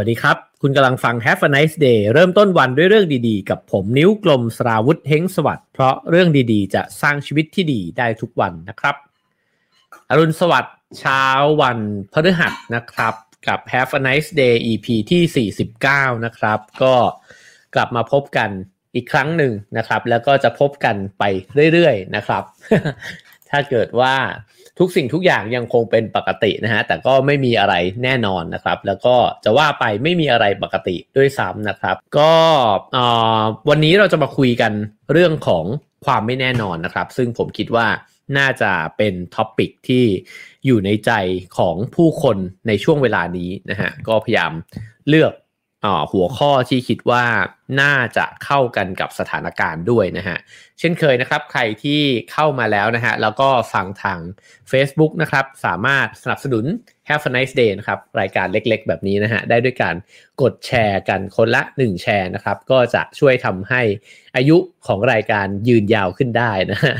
สวัสดีครับ คุณกำลังฟัง Have a nice day เริ่มต้นวันด้วยเรื่องดีๆ กับผมนิ้วกลมสราวุธเฮงสวัสดิ์เพราะเรื่องดีๆ จะสร้างชีวิตที่ดีได้ทุกวันนะครับ อรุณสวัสดิ์เช้าวันพฤหัสนะครับ กับ Have a nice day EP ที่ 49 นะครับ ก็กลับมาพบกันอีกครั้งหนึ่งนะครับ แล้วก็จะพบกันไปเรื่อยๆนะครับ ถ้าเกิดว่า ทุกสิ่งทุกอย่างยังคงเป็นปกตินะฮะแต่ก็ไม่มีอะไรแน่นอนนะครับ แล้วก็จะว่าไปไม่มีอะไรปกติด้วยซ้ำนะครับ ก็วันนี้เราจะมาคุยกันเรื่องของความไม่แน่นอนนะครับ ซึ่งผมคิดว่าน่าจะเป็นท็อปิกที่อยู่ในใจของผู้คนในช่วงเวลานี้นะฮะก็พยายามเลือก หัวข้อที่คิดว่าน่าจะเข้ากันกับสถานการณ์ด้วยนะฮะ เช่นเคยนะครับ ใครที่เข้ามาแล้วนะฮะ แล้วก็ฟังทาง Facebook นะครับ สามารถสนับสนุน Have a nice day นะครับ รายการเล็กๆ แบบนี้นะฮะ ได้ด้วยการกดแชร์กันคนละ 1 แชร์นะครับ ก็จะช่วยทำให้อายุของรายการยืนยาวขึ้นได้นะฮะ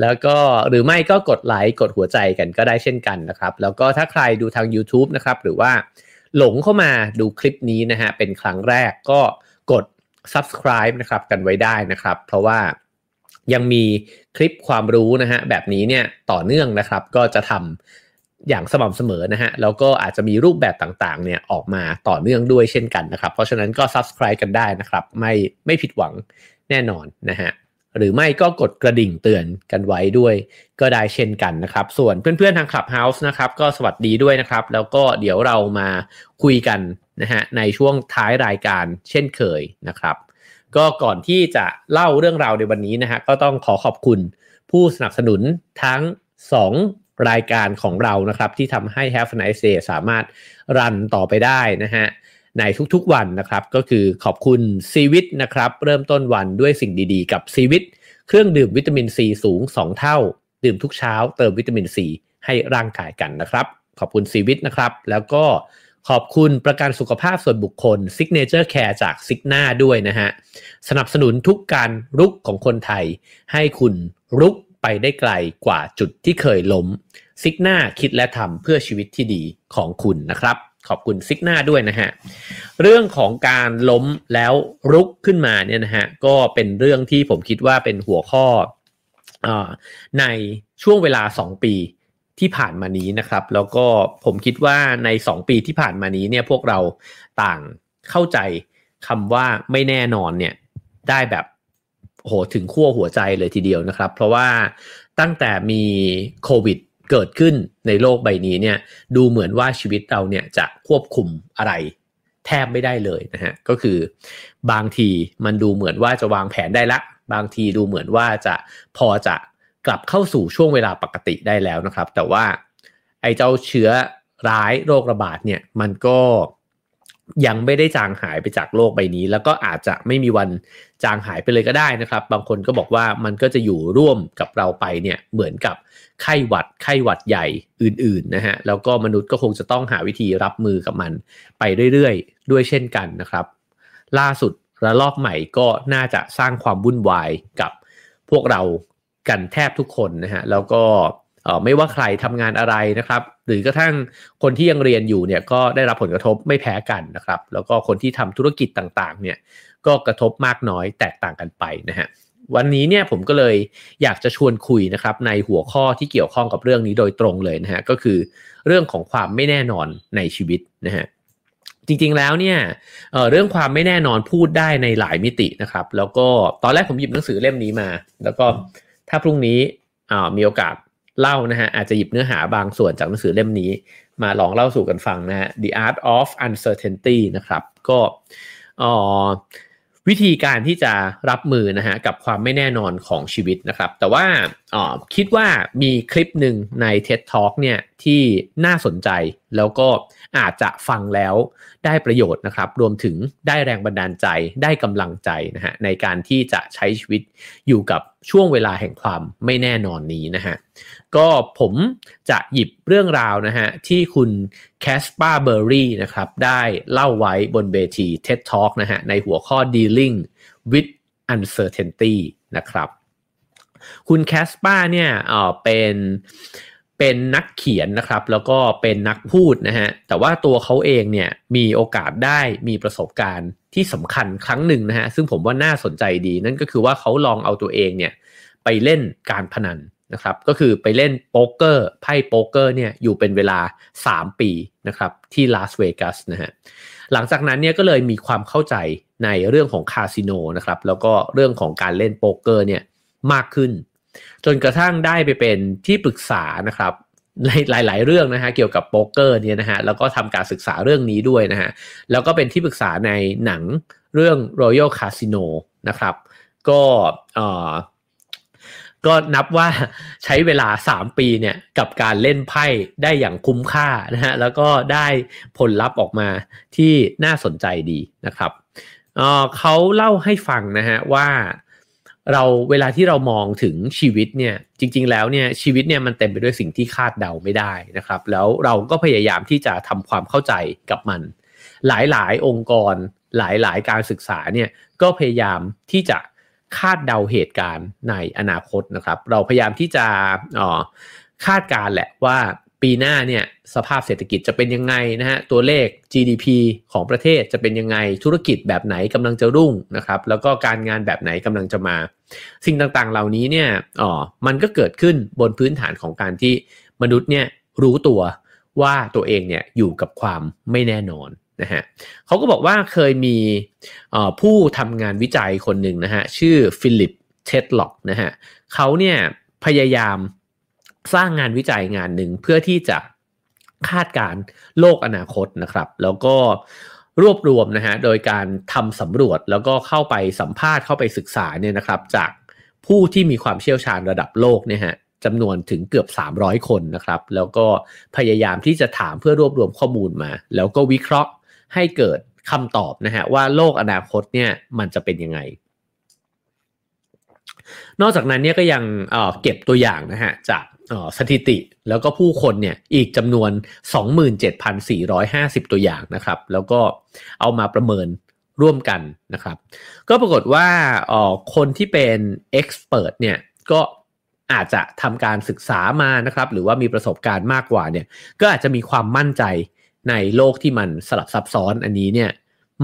แล้วก็หรือไม่ก็กดไลค์กดหัวใจกันก็ได้เช่นกันนะครับ แล้วก็ถ้าใครดูทาง YouTube นะครับ หรือว่า หลงเข้ามาดูคลิปนี้นะฮะเป็นครั้งแรกก็กด subscribe นะครับกันไว้ได้นะครับ เพราะว่ายังมีคลิปความรู้นะฮะแบบนี้เนี่ยต่อเนื่องนะครับ ก็จะทำอย่างสม่ำเสมอนะฮะแล้วก็อาจจะมีรูปแบบต่างๆเนี่ยออกมาต่อเนื่องด้วยเช่นกันนะครับ เพราะฉะนั้นก็ subscribe กันได้นะครับ ไม่ไม่ผิดหวังแน่นอนนะฮะ หรือไม่ก็กดกระดิ่งเตือนกันไว้ด้วยก็ได้เช่นกันนะครับ ส่วนเพื่อนๆทาง Clubhouse นะครับก็สวัสดีด้วยนะครับ แล้วก็เดี๋ยวเรามาคุยกันนะฮะในช่วงท้ายรายการเช่นเคยนะครับ ก็ก่อนที่จะเล่าเรื่องราวในวันนี้นะฮะก็ต้องขอขอบคุณผู้สนับสนุนทั้ง 2 รายการของเรานะครับ ที่ทำให้ Have a nice day สามารถรันต่อไปได้นะฮะ ในทุกๆวันนะครับ ก็คือขอบคุณซีวิตนะครับ เริ่มต้นวันด้วยสิ่งดีๆ กับซีวิตเครื่องดื่มวิตามินซีสูง 2 เท่า ดื่มทุกเช้าเติมวิตามินซีให้ร่างกายกันนะครับ ขอบคุณซีวิตนะครับ แล้วก็ขอบคุณประกันสุขภาพส่วนบุคคล Signature Care จากซิกนาด้วยนะฮะ สนับสนุนทุกการรุกของคนไทย ให้คุณรุกไปได้ไกลกว่าจุดที่เคยล้มซิกนาคิดและทำเพื่อชีวิตที่ดีของคุณนะครับ ขอบคุณซิกหน้าด้วยนะฮะ เรื่องของการล้มแล้วรุกขึ้นมาเนี่ยนะฮะก็เป็นเรื่องที่ผมคิดว่าเป็นหัวข้ออในช่วงเวลา 2 ปีที่ผ่านมานี้นะครับ แล้วก็ผมคิดว่าใน 2 ปีที่ผ่านมานี้เนี่ยพวกเราต่างเข้าใจคำว่าไม่แน่นอนเนี่ยได้แบบโหถึงขั้วหัวใจเลยทีเดียวนะครับ เพราะว่าตั้งแต่มีโควิด เกิดขึ้นในโลกใบนี้เนี่ยดูเหมือนว่าชีวิตเราเนี่ยจะควบคุมอะไร แทบไม่ได้เลยนะฮะก็คือบางทีมันดูเหมือนว่าจะวางแผนได้ละ บางทีดูเหมือนว่าจะพอจะกลับเข้าสู่ช่วงเวลาปกติได้แล้วนะครับ แต่ว่าไอ้เจ้าเชื้อร้ายโรคระบาดเนี่ยมันก็ ยังไม่ได้จางหายไปจากโลกใบนี้ แล้วก็อาจจะไม่มีวันจางหายไปเลยก็ได้นะครับ บางคนก็บอกว่ามันก็จะอยู่ร่วมกับเราไปเนี่ยเหมือนกับไข้หวัดไข้หวัดใหญ่อื่นๆนะฮะแล้วก็มนุษย์ก็คงจะต้องหาวิธีรับมือกับมันไปเรื่อยๆ ด้วยเช่นกันนะครับ ล่าสุดระลอกใหม่ก็น่าจะสร้างความวุ่นวายกับพวกเรากันแทบทุกคนนะฮะแล้วก็ ไม่ว่าใครทำงานอะไรนะครับ หรือกระทั่งคนที่ยังเรียนอยู่เนี่ยก็ได้รับผลกระทบไม่แพ้กันนะครับ แล้วก็คนที่ทำธุรกิจต่างๆ เนี่ยก็กระทบมากน้อยแตกต่างกันไปนะฮะวันนี้เนี่ยผมก็เลยอยากจะชวนคุยนะครับในหัวข้อที่เกี่ยวข้องกับเรื่องนี้โดยตรงเลยนะฮะก็คือเรื่องของความไม่แน่นอนในชีวิตนะฮะจริงๆแล้วเนี่ยเเรื่องความไม่แน่นอนพูดได้ในหลายมิตินะครับ แล้วก็ตอนแรกผมหยิบหนังสือเล่มนี้มา แล้วก็ถ้าพรุ่งนี้มีโอกาส เล่านะฮะอาจจะหยิบเนื้อหาบางส่วนจากหนังสือเล่มนี้ มาลองเล่าสู่กันฟังนะฮะ The Art of Uncertainty นะครับ ก็วิธีการที่จะรับมือนะฮะกับความไม่แน่นอนของชีวิตนะครับ แต่ว่าอ๋อคิดว่ามีคลิปหนึ่งใน TED Talk เนี่ยที่น่าสนใจแล้วก็อาจจะฟังแล้วได้ประโยชน์นะครับ รวมถึงได้แรงบันดาลใจได้กำลังใจนะฮะในการที่จะใช้ชีวิตอยู่กับช่วงเวลาแห่งความไม่แน่นอนนี้นะฮะก็ผมจะหยิบเรื่องราวนะฮะที่คุณแคสปาเบอร์รี่นะครับได้เล่าไว้บนเวที TED Talk นะฮะในหัวข้อ dealing with uncertainty นะครับคุณแคสปาเนี่ยเออเป็น เป็นนักเขียนนะครับ แล้วก็เป็นนักพูดนะฮะแต่ว่าตัวเขาเองเนี่ยมีโอกาสได้มีประสบการณ์ที่สำคัญครั้งหนึ่งนะฮะซึ่งผมว่าน่าสนใจดีนั่นก็คือว่าเขาลองเอาตัวเองเนี่ยไปเล่นการพนันนะครับก็คือไปเล่นโป๊กเกอร์ไพ่โป๊กเกอร์เนี่ยอยู่เป็นเวลา 3 ปีนะครับที่ลาสเวกัสนะฮะหลังจากนั้นเนี่ยก็เลยมีความเข้าใจในเรื่องของคาสิโนนะครับแล้วก็เรื่องของการเล่นโป๊กเกอร์เนี่ยมากขึ้น จนกระทั่งได้ไปเป็นที่ปรึกษานะครับในหลาย ๆ เรื่องนะฮะเกี่ยวกับโป๊กเกอร์เนี่ยนะฮะแล้วก็ทำการศึกษาเรื่องนี้ด้วยนะฮะแล้วก็เป็นที่ปรึกษาในหนังเรื่อง Royal Casino นะครับ ก็เอ่อก็นับว่าใช้เวลา 3 ปีเนี่ยกับการเล่นไพ่ได้อย่างคุ้มค่านะฮะแล้วก็ได้ผลลัพธ์ออกมาที่น่าสนใจดีนะครับเเขาเล่าให้ฟังนะฮะว่า เราเวลาที่เรามองถึงชีวิตเนี่ยจริง ๆ แล้วเนี่ยชีวิตเนี่ยมันเต็มไปด้วยสิ่งที่คาดเดาไม่ได้นะครับ แล้วเราก็พยายามที่จะทำความเข้าใจกับมัน หลายๆ องค์กร หลายๆ การศึกษาเนี่ยก็พยายามที่จะคาดเดาเหตุการณ์ในอนาคตนะครับ เราพยายามที่จะคาดการแหละว่า ปีหน้าเนี่ยสภาพเศรษฐกิจจะเป็นยังไงนะฮะตัวเลข GDP ของประเทศจะเป็นยังไงธุรกิจแบบไหนกำลังจะรุ่งนะครับแล้วก็การงานแบบไหนกำลังจะมา สิ่งต่างๆเหล่านี้เนี่ยอ๋อมันก็เกิดขึ้นบนพื้นฐานของการที่มนุษย์เนี่ยรู้ตัวว่าตัวเองเนี่ยอยู่กับความไม่แน่นอนนะฮะเขาก็บอกว่าเคยมีผู้ทำงานวิจัยคนหนึ่งนะฮะชื่อฟิลิปเทดล็อกนะฮะเขาเนี่ยพยายาม สร้างงานวิจัยงานหนึ่งเพื่อที่จะคาดการโลกอนาคตนะครับ แล้วก็รวบรวมนะฮะโดยการทำสำรวจแล้วก็เข้าไปสัมภาษณ์เข้าไปศึกษาเนี่ยนะครับ จากผู้ที่มีความเชี่ยวชาญระดับโลกเนี่ยฮะจำนวนถึงเกือบ 300 คนนะครับ แล้วก็พยายามที่จะถามเพื่อรวบรวมข้อมูลมา แล้วก็วิเคราะห์ให้เกิดคำตอบนะฮะว่าโลกอนาคตเนี่ยมันจะเป็นยังไง นอกจากนั้นเนี่ยก็ยังเเก็บตัวอย่างนะฮะจาก สถิติแล้วก็ผู้คนเนี่ยอีกจำนวน 27,450 ตัวอย่างนะครับ แล้วก็เอามาประเมินร่วมกันนะครับ ก็ปรากฏว่าคนที่เป็นเอ็กซ์เพรสเนี่ยก็อาจจะทำการศึกษามานะครับ หรือว่ามีประสบการณ์มากกว่าเนี่ยก็อาจจะมีความมั่นใจในโลกที่มันสลับซับซ้อนอันนี้เนี่ย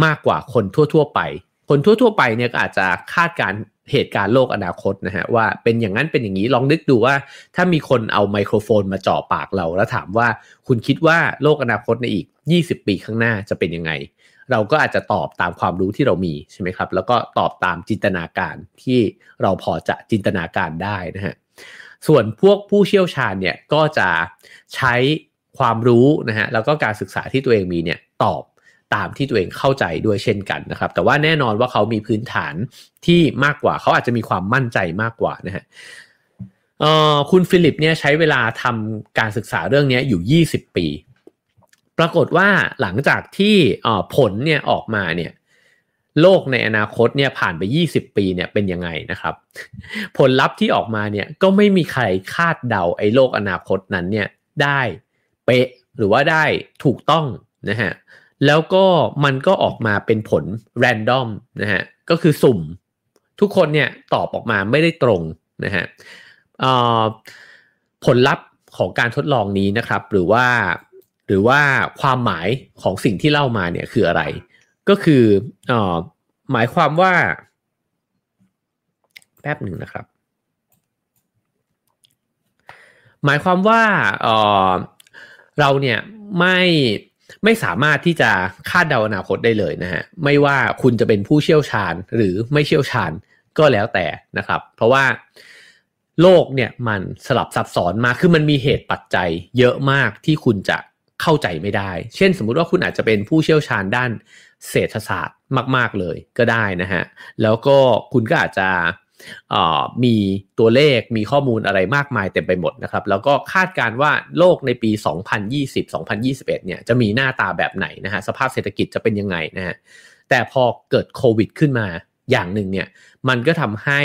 มากกว่าคนทั่ว ๆ ไป คนทั่ว ๆ ไปเนี่ยก็อาจจะคาดการเหตุการณ์โลกอนาคตนะฮะว่าเป็นอย่างนั้นเป็นอย่างนี้ลองนึกดูว่า ถ้ามีคนเอาไมโครโฟนมาจ่อปากเรา แล้วถามว่าคุณคิดว่าโลกอนาคตในอีก 20 ปีข้างหน้าจะเป็นยังไง เราก็อาจจะตอบตามความรู้ที่เรามีใช่ไหมครับ แล้วก็ตอบตามจินตนาการที่เราพอจะจินตนาการได้นะฮะส่วนพวกผู้เชี่ยวชาญเนี่ยก็จะใช้ความรู้นะฮะแล้วก็การศึกษาที่ตัวเองมีเนี่ยตอบ ตามที่ตัวเองเข้าใจด้วยเช่นกันนะครับ แต่ว่าแน่นอนว่าเขามีพื้นฐานที่มากกว่า เขาอาจจะมีความมั่นใจมากกว่านะฮะคุณฟิลิปเนี่ยใช้เวลาทำการศึกษาเรื่องนี้อยู่ 20 ปี ปรากฏว่าหลังจากที่ผลเนี่ยออกมาเนี่ยโลกในอนาคตเนี่ยผ่านไป 20 ปีเนี่ยเป็นยังไงนะครับ ผลลัพธ์ที่ออกมาเนี่ยก็ไม่มีใครคาดเดาไอ้โลกอนาคตนั้นเนี่ยได้เป๊ะหรือว่าได้ถูกต้องนะฮะ แล้วก็มันก็ออกมาเป็นผลแรนดอมนะฮะก็คือสุ่มทุกคนเนี่ยตอบออกมาไม่ได้ตรงนะฮะผลลัพธ์ของการทดลองนี้นะครับ หรือว่าหรือว่าความหมายของสิ่งที่เล่ามาเนี่ยคืออะไร ก็คืออหมายความว่า แป๊บหนึ่งนะครับ หมายความว่าเราเนี่ยไม่ ไม่สามารถที่จะคาดเดาอนาคตได้เลยนะฮะไม่ว่าคุณจะเป็นผู้เชี่ยวชาญหรือไม่เชี่ยวชาญก็แล้วแต่นะครับ เพราะว่าโลกเนี่ยมันสลับซับซ้อนมาคือมันมีเหตุปัจจัยเยอะมากที่คุณจะเข้าใจไม่ได้ เช่น สมมุติว่าคุณอาจจะเป็นผู้เชี่ยวชาญด้านเศรษฐศาสตร์มาก ๆเลยก็ได้นะฮะแล้วก็คุณก็อาจจะ มีตัวเลขมีข้อมูลอะไรมากมายเต็มไปหมดนะครับ แล้วก็คาดการว่าโลกในปี 2020-2021 เนี่ยจะมีหน้าตาแบบไหนนะฮะสภาพเศรษฐกิจจะเป็นยังไงนะฮะแต่พอเกิดโควิดขึ้นมาอย่างหนึ่งเนี่ยมันก็ทำให้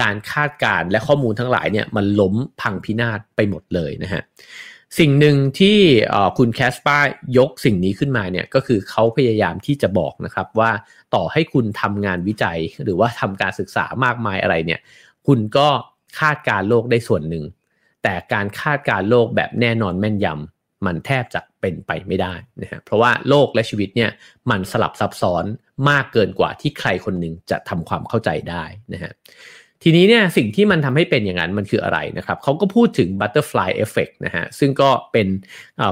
การคาดการและข้อมูลทั้งหลายเนี่ยมันล้มพังพินาศไปหมดเลยนะฮะ สิ่งหนึ่งที่คุณแคสปายกสิ่งนี้ขึ้นมาเนี่ยก็คือเขาพยายามที่จะบอกนะครับว่าต่อให้คุณทำงานวิจัยหรือว่าทำการศึกษามากมายอะไรเนี่ย คุณก็คาดการโลกได้ส่วนหนึ่ง แต่การคาดการโลกแบบแน่นอนแม่นยำมันแทบจะเป็นไปไม่ได้นะฮะเพราะว่าโลกและชีวิตเนี่ยมันสลับซับซ้อนมากเกินกว่าที่ใครคนหนึ่งจะทำความเข้าใจได้นะฮะ ทีนี้เนี่ยสิ่งที่มันทำให้เป็นอย่างนั้นมันคืออะไรนะครับเขาก็พูดถึง butterfly effect นะฮะซึ่งก็เป็น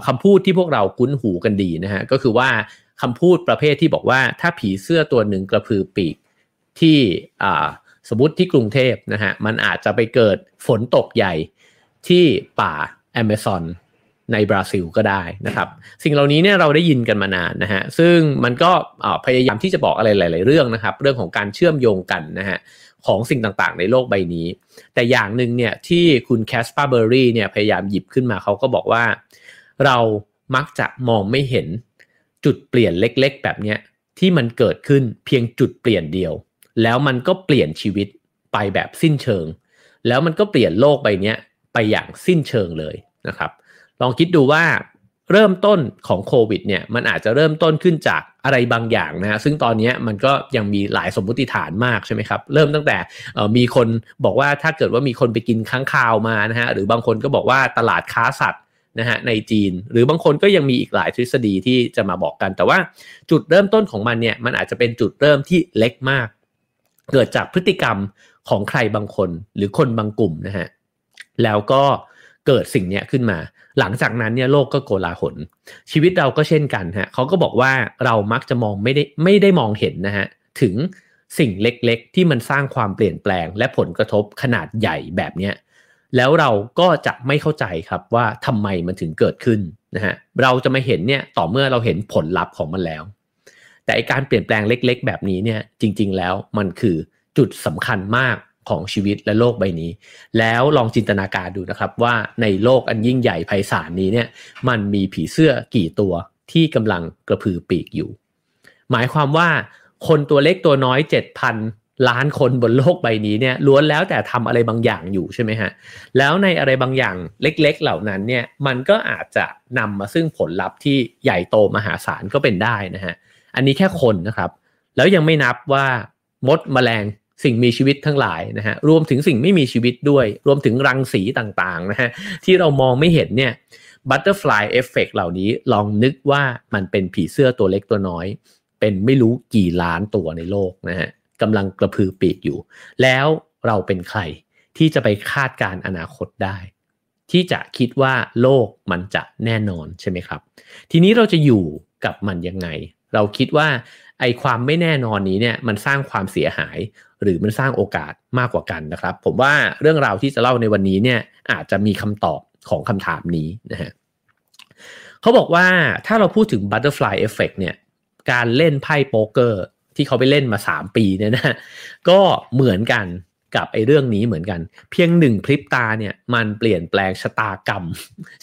คำพูดที่พวกเราคุ้นหูกันดีนะฮะก็คือว่าคำพูดประเภทที่บอกว่าถ้าผีเสื้อตัวหนึ่งกระพือปีกที่สมมติที่กรุงเทพนะฮะมันอาจจะไปเกิดฝนตกใหญ่ที่ป่าแอมะซอนในบราซิลก็ได้นะครับสิ่งเหล่านี้เนี่ยเราได้ยินกันมานานนะฮะซึ่งมันก็พยายามที่จะบอกอะไรหลาย ๆ เรื่องนะครับ เรื่องของการเชื่อมโยงกันนะฮะ ของสิ่งต่างๆ ในโลกใบนี้ แต่อย่างหนึ่งเนี่ยที่คุณแคสปาเบอรี่เนี่ยพยายามหยิบขึ้นมาเขาก็บอกว่า เรามักจะมองไม่เห็นจุดเปลี่ยนเล็กๆ แบบเนี้ยที่มันเกิดขึ้นเพียงจุดเปลี่ยนเดียว แล้วมันก็เปลี่ยนชีวิตไปแบบสิ้นเชิง แล้วมันก็เปลี่ยนโลกใบนี้ไปอย่างสิ้นเชิงเลยนะครับ ลองคิดดูว่า เริ่มต้นของโควิดเนี่ยมันอาจจะเริ่มต้นขึ้นจากอะไรบางอย่างนะฮะซึ่งตอนนี้มันก็ยังมีหลายสมมติฐานมากใช่ไหมครับ เริ่มตั้งแต่มีคนบอกว่าถ้าเกิดว่ามีคนไปกินค้างคาวมานะฮะหรือบางคนก็บอกว่าตลาดค้าสัตว์นะฮะในจีน หรือบางคนก็ยังมีอีกหลายทฤษฎีที่จะมาบอกกัน แต่ว่าจุดเริ่มต้นของมันเนี่ยมันอาจจะเป็นจุดเริ่มที่เล็กมาก เกิดจากพฤติกรรมของใครบางคนหรือคนบางกลุ่มนะฮะแล้วก็เกิดสิ่งนี้ขึ้นมา หลังจากนั้นเนี่ยโลกก็โกลาหล ชีวิตเราก็เช่นกันฮะเขาก็บอกว่าเรามักจะมองไม่ได้ไม่ได้มองเห็นนะฮะถึงสิ่งเล็กๆ ที่มันสร้างความเปลี่ยนแปลง และผลกระทบขนาดใหญ่แบบเนี้ยแล้วเราก็จะไม่เข้าใจครับว่าทำไมมันถึงเกิดขึ้นนะฮะเราจะมาเห็นเนี่ยต่อเมื่อเราเห็นผลลัพธ์ของมันแล้ว แต่การเปลี่ยนแปลงเล็ก ๆ แบบนี้เนี่ยจริง ๆ แล้วมันคือจุดสำคัญมาก ของชีวิตและโลกใบนี้ แล้วลองจินตนาการดูนะครับว่าในโลกอันยิ่งใหญ่ไพศาลนี้เนี่ยมันมีผีเสื้อกี่ตัวที่กำลังกระพือปีกอยู่ หมายความว่าคนตัวเล็กตัวน้อยเจ็ดพันล้านคนบนโลกใบนี้เนี่ยล้วนแล้วแต่ทำอะไรบางอย่างอยู่ใช่ไหมฮะแล้วในอะไรบางอย่างเล็ก ๆ เหล่านั้นเนี่ยมันก็อาจจะนำมาซึ่งผลลัพธ์ที่ใหญ่โตมหาศาลก็เป็นได้นะฮะอันนี้แค่คนนะครับ แล้วยังไม่นับว่ามดแมลง สิ่งมีชีวิตทั้งหลายนะฮะรวมถึงสิ่งไม่มีชีวิตด้วย รวมถึงรังสีต่างๆนะฮะที่เรามองไม่เห็นเนี่ย butterfly effect เหล่านี้ลองนึกว่ามันเป็นผีเสื้อตัวเล็กตัวน้อย เป็นไม่รู้กี่ล้านตัวในโลกนะฮะกำลังกระพือปีกอยู่ แล้วเราเป็นใครที่จะไปคาดการณ์อนาคตได้ ที่จะคิดว่าโลกมันจะแน่นอนใช่ไหมครับ ทีนี้เราจะอยู่กับมันยังไง เราคิดว่าไอความไม่แน่นอนนี้เนี่ยมันสร้างความเสียหาย หรือมันสร้างโอกาสมากกว่ากันนะครับ ผมว่าเรื่องราวที่จะเล่าในวันนี้เนี่ยอาจจะมีคำตอบของคำถามนี้นะฮะเขาบอกว่าถ้าเราพูดถึง butterfly effect เนี่ยการเล่นไพ่โป๊กเกอร์ที่เขาไปเล่นมา 3 ปีเนี่ยนะก็เหมือนกันกับไอ้เรื่องนี้เหมือนกัน เพียงหนึ่งพลิบตาเนี่ยมันเปลี่ยนแปลงชะตากรรม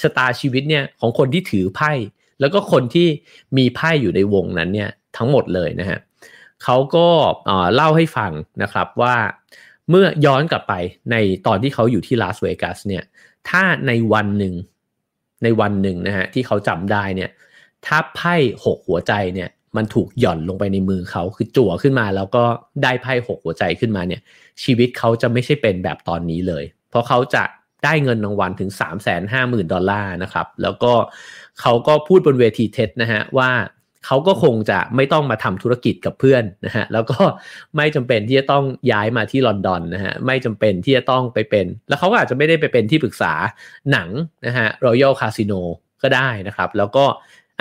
ชะตาชีวิตเนี่ยของคนที่ถือไพ่ แล้วก็คนที่มีไพ่อยู่ในวงนั้นเนี่ยทั้งหมดเลยนะฮะ เขาก็เล่าให้ฟังนะครับว่าเมื่อย้อนกลับไปในตอนที่เขาอยู่ที่ลาสเวกัสเนี่ยถ้าในวันหนึ่งในวันหนึ่งนะฮะที่เขาจำได้เนี่ยถ้าไพ่หกหัวใจเนี่ยมันถูกหย่อนลงไปในมือเขาคือจั่วขึ้นมาแล้วก็ได้ไพ่หกหัวใจขึ้นมาเนี่ยชีวิตเขาจะไม่ใช่เป็นแบบตอนนี้เลย เพราะเขาจะได้เงินรางวัลถึง 3 5 0 0 0 0 ดอลลาร์นะครับ แล้วก็เขาก็พูดบนเวทีเท็ดนะฮะว่า เขาก็คงจะไม่ต้องมาทำธุรกิจกับเพื่อนนะฮะแล้วก็ไม่จำเป็นที่จะต้องย้ายมาที่ลอนดอนนะฮะไม่จำเป็นที่จะต้องไปเป็น แล้วเขาก็อาจจะไม่ได้ไปเป็นที่ปรึกษาหนังนะฮะรอยัลคาสิโนก็ได้นะครับ แล้วก็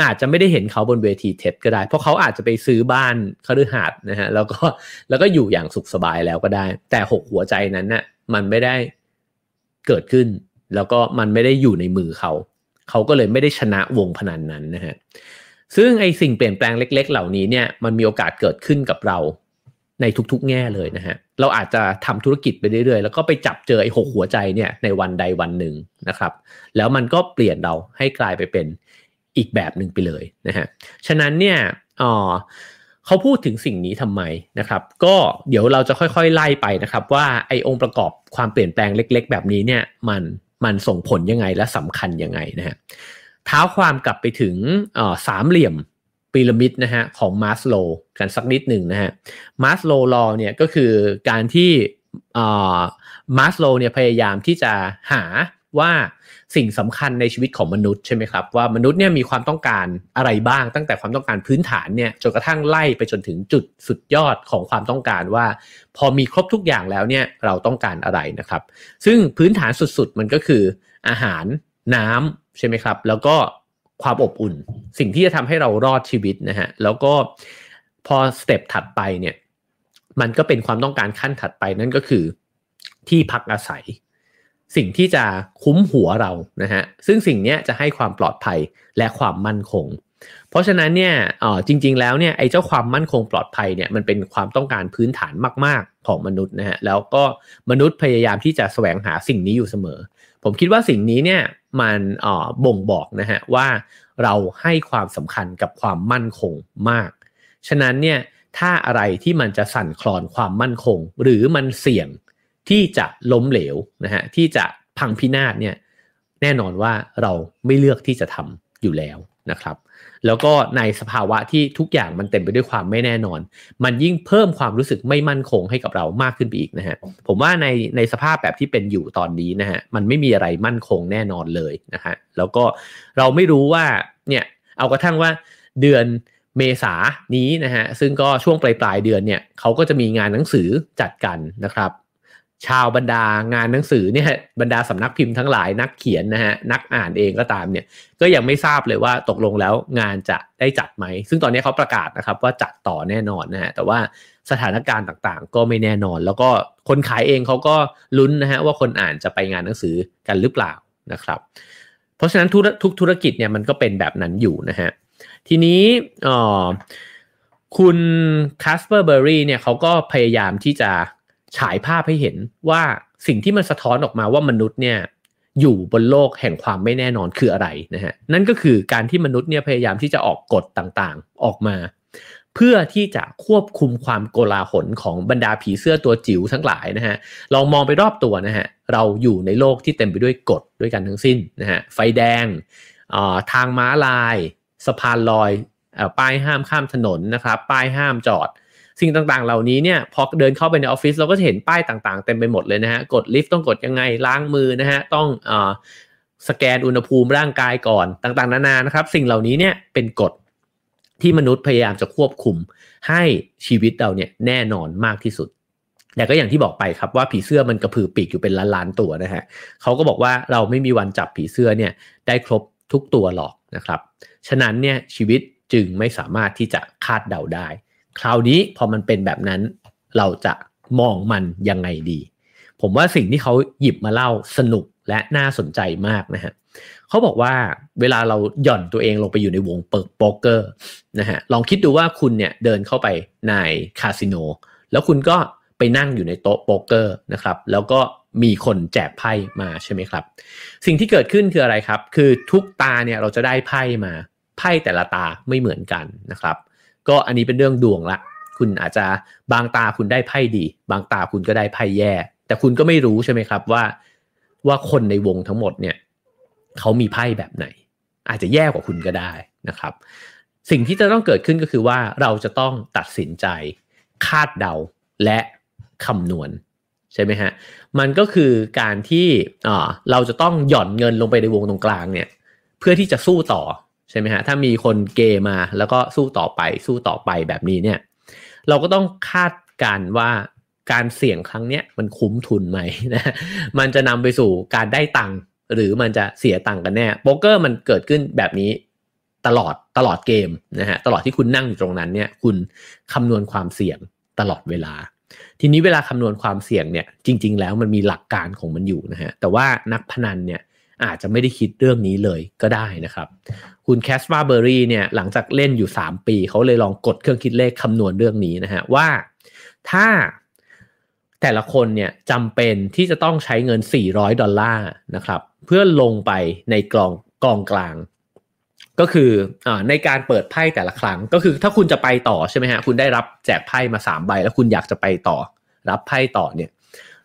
อาจจะไม่ได้เห็นเขาบนเวทีเท็ดก็ได้ เพราะเขาอาจจะไปซื้อบ้านคฤหาสน์นะฮะแล้วก็แล้วก็อยู่อย่างสุขสบายแล้วก็ได้ แต่หกหัวใจนั้นนะ่ะมันไม่ได้เกิดขึ้น แล้วก็มันไม่ได้อยู่ในมือเขา เขาก็เลยไม่ได้ชนะวงพนันนั้นนะฮะ ซึ่งไอสิ่งเปลี่ยนแปลงเล็ก ๆ เหล่านี้เนี่ยมันมีโอกาสเกิดขึ้นกับเราในทุกๆ แง่เลยนะฮะ เราอาจจะทำธุรกิจไปเรื่อยๆ แล้วก็ไปจับเจอไอ้หกหัวใจเนี่ยในวันใดวันหนึ่งนะครับ แล้วมันก็เปลี่ยนเราให้กลายไปเป็นอีกแบบหนึ่งไปเลยนะฮะ ฉะนั้นเนี่ยอ๋อเขาพูดถึงสิ่งนี้ทำไมนะครับ ก็เดี๋ยวเราจะค่อยๆ ไล่ไปนะครับ ว่าไอ้องค์ประกอบความเปลี่ยนแปลงเล็ก ๆ แบบนี้เนี่ยมันมันส่งผลยังไงและสำคัญยังไงนะฮะ ท้าความกลับไปถึงสามเหลี่ยมพีระมิดนะฮะของมาสโลกันสักนิดหนึ่งนะฮะมาสโลลอเนี่ยก็คือการที่มาสโลเนี่ยพยายามที่จะหาว่าสิ่งสำคัญในชีวิตของมนุษย์ใช่ไหมครับว่ามนุษย์เนี่ยมีความต้องการอะไรบ้าง ตั้งแต่ความต้องการพื้นฐานเนี่ยจนกระทั่งไล่ไปจนถึงจุดสุดยอดของความต้องการว่า พอมีครบทุกอย่างแล้วเนี่ยเราต้องการอะไรนะครับ ซึ่งพื้นฐานสุดๆมันก็คืออาหารน้ำ ใช่ไหมครับ แล้วก็ความอบอุ่น สิ่งที่จะทำให้เรารอดชีวิตนะฮะแล้วก็พอสเต็ปถัดไปเนี่ยมันก็เป็นความต้องการขั้นถัดไปนั่นก็คือที่พักอาศัย สิ่งที่จะคุ้มหัวเรานะฮะซึ่งสิ่งนี้จะให้ความปลอดภัยและความมั่นคง เพราะฉะนั้นเนี่ยจริง ๆ แล้วเนี่ยไอ้เจ้าความมั่นคงปลอดภัยเนี่ยมันเป็นความต้องการพื้นฐานมาก ๆของมนุษย์นะฮะแล้วก็มนุษย์พยายามที่จะแสวงหาสิ่งนี้อยู่เสมอ ผมคิดว่าสิ่งนี้เนี่ยมันบ่งบอกนะฮะว่าเราให้ความสำคัญกับความมั่นคงมาก ฉะนั้นเนี่ยถ้าอะไรที่มันจะสั่นคลอนความมั่นคง หรือมันเสี่ยงที่จะล้มเหลวนะฮะที่จะพังพินาศเนี่ยแน่นอนว่าเราไม่เลือกที่จะทำอยู่แล้วนะครับ แล้วก็ในสภาวะที่ทุกอย่างมันเต็มไปด้วยความไม่แน่นอน มันยิ่งเพิ่มความรู้สึกไม่มั่นคงให้กับเรามากขึ้นไปอีกนะฮะผมว่าในในสภาพแบบที่เป็นอยู่ตอนนี้นะฮะมันไม่มีอะไรมั่นคงแน่นอนเลยนะฮะแล้วก็เราไม่รู้ว่าเนี่ยเอากระทั่งว่าเดือนเมษานี้นะฮะซึ่งก็ช่วงปลายปลายเดือนเนี่ยเขาก็จะมีงานหนังสือจัดกันนะครับ ชาวบรรดางานหนังสือเนี่ยบรรดาสำนักพิมพ์ทั้งหลายนักเขียนนะฮะนักอ่านเองก็ตามเนี่ยก็ยังไม่ทราบเลยว่าตกลงแล้วงานจะได้จัดไหม ซึ่งตอนนี้เขาประกาศนะครับว่าจัดต่อแน่นอนนะฮะแต่ว่าสถานการณ์ต่างๆ ก็ไม่แน่นอน แล้วก็คนขายเองเขาก็ลุ้นนะฮะว่าคนอ่านจะไปงานหนังสือกันหรือเปล่านะครับ เพราะฉะนั้นทุกธุรกิจเนี่ยมันก็เป็นแบบนั้นอยู่นะฮะทีนี้คุณคาสเปอร์เบอร์รี่เนี่ยเขาก็พยายามที่จะ ฉายภาพให้เห็นว่าสิ่งที่มันสะท้อนออกมาว่ามนุษย์เนี่ยอยู่บนโลกแห่งความไม่แน่นอนคืออะไรนะฮะนั่นก็คือการที่มนุษย์เนี่ยพยายามที่จะออกกฎต่างๆออกมา เพื่อที่จะควบคุมความโกลาหลของบรรดาผีเสื้อตัวจิ๋วทั้งหลายนะฮะลองมองไปรอบตัวนะฮะเราอยู่ในโลกที่เต็มไปด้วยกฎด้วยกันทั้งสิ้นนะฮะไฟแดงทางม้าลาย สะพานลอยป้ายห้ามข้ามถนนนะครับ ป้ายห้ามจอด สิ่งต่างๆ เหล่านี้เนี่ยพอเดินเข้าไปในออฟฟิศเราก็จะเห็นป้ายต่างๆ เต็มไปหมดเลยนะฮะกดลิฟต์ต้องกดยังไงล้างมือนะฮะต้องอสแกนอุณหภูมิร่างกายก่อนต่างๆ นานานะครับ สิ่งเหล่านี้เนี่ยเป็นกฎที่มนุษย์พยายามจะควบคุมให้ชีวิตเราเนี่ยแน่นอนมากที่สุด แต่ก็อย่างที่บอกไปครับว่าผีเสื้อมันกระพือปีกอยู่เป็นล้านๆตัวนะฮะเขาก็บอกว่าเราไม่มีวันจับผีเสื้อเนี่ยได้ครบทุกตัวหรอกนะครับ ฉะนั้นเนี่ยชีวิตจึงไม่สามารถที่จะคาดเดาได้ คราวนี้พอมันเป็นแบบนั้น เราจะมองมันยังไงดี ผมว่าสิ่งที่เขาหยิบมาเล่าสนุกและน่าสนใจมากนะฮะเขาบอกว่าเวลาเราหย่อนตัวเองลงไปอยู่ในวงเปิกโป๊กเกอร์นะฮะลองคิดดูว่าคุณเนี่ยเดินเข้าไปในคาสิโนแล้วคุณก็ไปนั่งอยู่ในโต๊ะโป๊กเกอร์นะครับแล้วก็มีคนแจกไพ่มาใช่ไหมครับ สิ่งที่เกิดขึ้นคืออะไรครับ คือทุกตาเนี่ยเราจะได้ไพ่มาไพ่แต่ละตาไม่เหมือนกันนะครับ ก็อันนี้เป็นเรื่องดวงละ คุณอาจจะบางตาคุณได้ไพ่ดี บางตาคุณก็ได้ไพ่แย่ แต่คุณก็ไม่รู้ใช่ไหมครับว่าว่าคนในวงทั้งหมดเนี่ยเขามีไพ่แบบไหน อาจจะแย่กว่าคุณก็ได้นะครับ สิ่งที่จะต้องเกิดขึ้นก็คือว่าเราจะต้องตัดสินใจ คาดเดาและคำนวณใช่ไหมฮะ มันก็คือการที่เราจะต้องหย่อนเงินลงไปในวงตรงกลางเนี่ย เพื่อที่จะสู้ต่อ ช่ไหมฮะถ้ามีคนเกมาแล้วก็สู้ต่อไปสู้ต่อไปแบบนี้เนี่ย เราก็ต้องคาดการว่าการเสี่ยงครั้งเนี้ยมันคุ้มทุนไหมนะมันจะนำไปสู่การได้ตังค์หรือมันจะเสียตังค์กันแน่โป๊กเกอร์มันเกิดขึ้นแบบนี้ตลอดตลอดเกมนะฮะตลอดที่คุณนั่งอยู่ตรงนั้นเนี่ยคุณคำนวณความเสี่ยงตลอดเวลา ทีนี้เวลาคำนวณความเสี่ยงเนี่ยจริง ๆ แล้วมันมีหลักการของมันอยู่นะฮะแต่ว่านักพนันเนี่ย อาจจะไม่ได้คิดเรื่องนี้เลยก็ได้นะครับ คุณแคสฟาเบอรี่เนี่ยหลังจากเล่นอยู่ 3 ปีเขาเลยลองกดเครื่องคิดเลขคำนวณเรื่องนี้นะฮะว่าถ้าแต่ละคนเนี่ยจำเป็นที่จะต้องใช้เงิน 400 ดอลลาร์นะครับ เพื่อลงไปในกองกองกลาง ก็คืออในการเปิดไพ่แต่ละครั้ง ก็คือถ้าคุณจะไปต่อใช่ไหมฮะคุณได้รับแจกไพ่มาสามใบ แล้วคุณอยากจะไปต่อ รับไพ่ต่อเนี่ย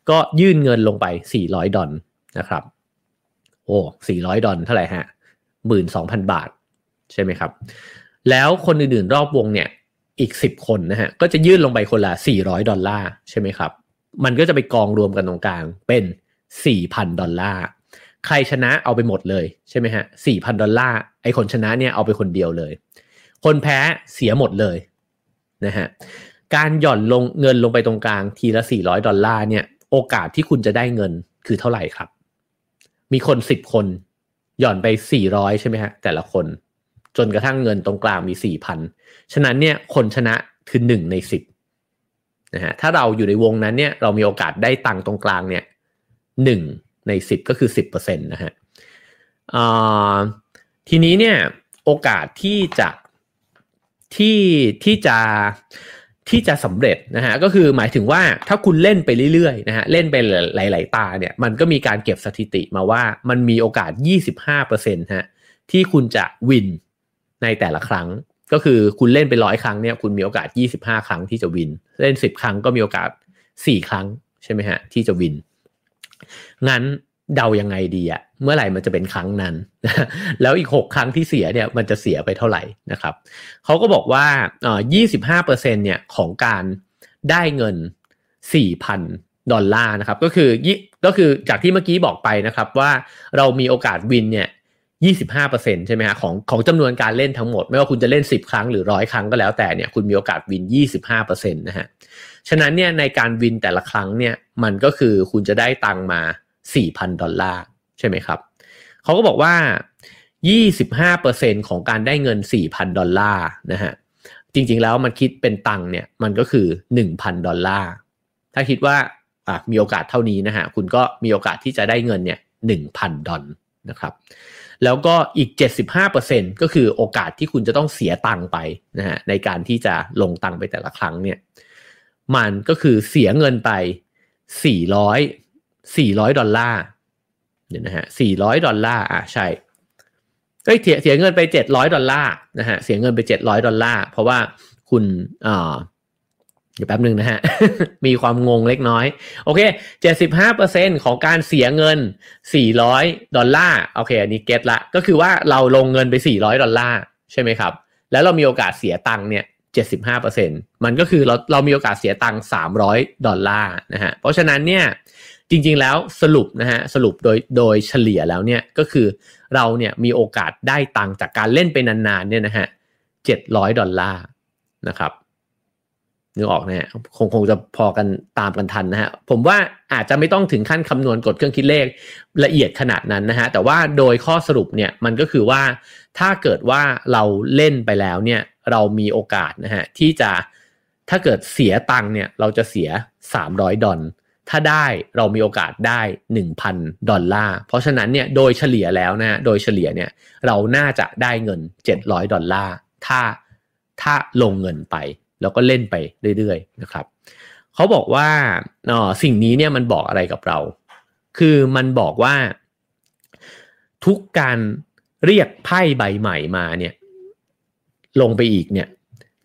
ก็ยื่นเงินลงไปสี่ร้อยดอลนะครับ โอ้สี่ร้อยดอลเท่าไหร่ฮะหมื่นสองพันบาท ใช่ไหมครับ แล้วคนอื่นๆรอบวงเนี่ย อีกสิบคนนะฮะ ก็จะยื่นลงไปคนละสี่ร้อยดอลลาร์ใช่ไหมครับ มันก็จะไปกองรวมกันตรงกลางเป็นสี่พันดอลลาร์ใครชนะเอาไปหมดเลยใช่ไหมฮะสี่พันดอลลาร์ไอคนชนะเนี่ยเอาไปคนเดียวเลย คนแพ้เสียหมดเลยนะฮะการหย่อนลงเงินลงไปตรงกลางทีละสี่ร้อยดอลลาร์เนี่ย โอกาสที่คุณจะได้เงินคือเท่าไหร่ครับ มีคนสิบคน หย่อนไปสี่ร้อยใช่ไหมฮะ แต่ละคน จนกระทั่งเงินตรงกลางมีสี่พันฉะนั้นเนี่ยคนชนะคือหนึ่งในสิบนะฮะถ้าเราอยู่ในวงนั้นเนี่ยเรามีโอกาสได้ตังค์ตรงกลางเนี่ยหนึ่งในสิบก็คือสิบเปอร์เซ็นต์นะฮะทีนี้เนี่ยโอกาสที่จะที่ที่จะ ที่จะสำเร็จนะฮะก็คือหมายถึงว่าถ้าคุณเล่นไปเรื่อยๆนะฮะเล่นไปหลาย ๆ ตาเนี่ยมันก็มีการเก็บสถิติมาว่ามันมีโอกาส 25%ฮะที่คุณจะวินในแต่ละครั้ง ก็คือคุณเล่นไปร้อยครั้งเนี่ยคุณมีโอกาส 25 ครั้งที่จะวิน เล่น 10 ครั้งก็มีโอกาส 4 ครั้งใช่ไหมฮะที่จะวิน งั้น เดายังไงดีอะเมื่อไหร่มันจะเป็นครั้งนั้น แล้วอีก 6 ครั้งที่เสียเนี่ยมันจะเสียไปเท่าไหร่นะครับเขาก็บอกว่าเอ่อ25%เนี่ยของการได้เงิน 4,000 ดอลลาร์นะครับ ก็คือก็คือจากที่เมื่อกี้บอกไปนะครับว่าเรามีโอกาสวินเนี่ย25%ใช่ไหมฮะของของจำนวนการเล่นทั้งหมด ไม่ว่าคุณจะเล่น 10 ครั้งหรือร้อยครั้งก็แล้วแต่เนี่ยคุณมีโอกาสวิน 25%นะฮะฉะนั้นเนี่ยในการวินแต่ละครั้งเนี่ยมันก็คือคุณจะได้ตังมา 4,000 ดอลลาร์ใช่ไหมครับเขาก็บอกว่า 25%ของการได้เงิน 4,000 ดอลลาร์นะฮะจริงๆแล้วมันคิดเป็นตังเนี่ยมันก็คือ 1,000 ดอลลาร์ถ้าคิดว่ามีโอกาสเท่านี้นะฮะคุณก็มีโอกาสที่จะได้เงินเนี่ย1,000 ดอลนะครับแล้วก็อีก 75%ก็คือโอกาสที่คุณจะต้องเสียตังไปนะฮะในการที่จะลงตังไปแต่ละครั้งเนี่ยมันก็คือเสียเงินไป 400 400 ดอลลาร์เดี๋ยวนะฮะ400 ดอลลาร์อะใช่เอ้ยเสียเสียเงินไป 700 ดอลลาร์นะฮะเสียเงินไป 700 ดอลลาร์เพราะว่าคุณอ่าเดี๋ยวแป๊บหนึ่งนะฮะ มีความงงเล็กน้อย โอเค 75%ของการเสียเงิน 400 ดอลลาร์ โอเค อันนี้ get ละ ก็คือว่าเราลงเงินไป 400 ดอลลาร์ ใช่ไหมครับ แล้วเรามีโอกาสเสียตังค์เนี่ย 75%มันก็คือเราเรามีโอกาสเสียตังค์ 300 ดอลลาร์นะฮะ เพราะฉะนั้นเนี่ย จริงๆแล้วสรุปนะฮะสรุปโดยโดยเฉลี่ยแล้วเนี่ยก็คือเราเนี่ยมีโอกาสได้ตังจากการเล่นไปนานๆเนี่ยนะฮะเจ็ดร้อยดอลลาร์นะครับนึกออกนะฮะคงคงจะพอกันตามกันทันนะฮะผมว่าอาจจะไม่ต้องถึงขั้นคำนวณกดเครื่องคิดเลขละเอียดขนาดนั้นนะฮะแต่ว่าโดยข้อสรุปเนี่ยมันก็คือว่าถ้าเกิดว่าเราเล่นไปแล้วเนี่ยเรามีโอกาสนะฮะที่จะถ้าเกิดเสียตังเนี่ยเราจะเสีย 300 ดอล ถ้าได้เรามีโอกาสได้ 1,000 ดอลลาร์ เพราะฉะนั้นเนี่ยโดยเฉลี่ยแล้วนะโดยเฉลี่ยเนี่ยเราน่าจะได้เงิน 700 ดอลลาร์ ถ้าถ้าลงเงินไป แล้วก็เล่นไปเรื่อยๆนะครับเขาบอกว่าอ๋อสิ่งนี้เนี่ยมันบอกอะไรกับเรา คือมันบอกว่า ทุกการเรียกไพ่ใบใหม่มาเนี่ยลงไปอีกเนี่ย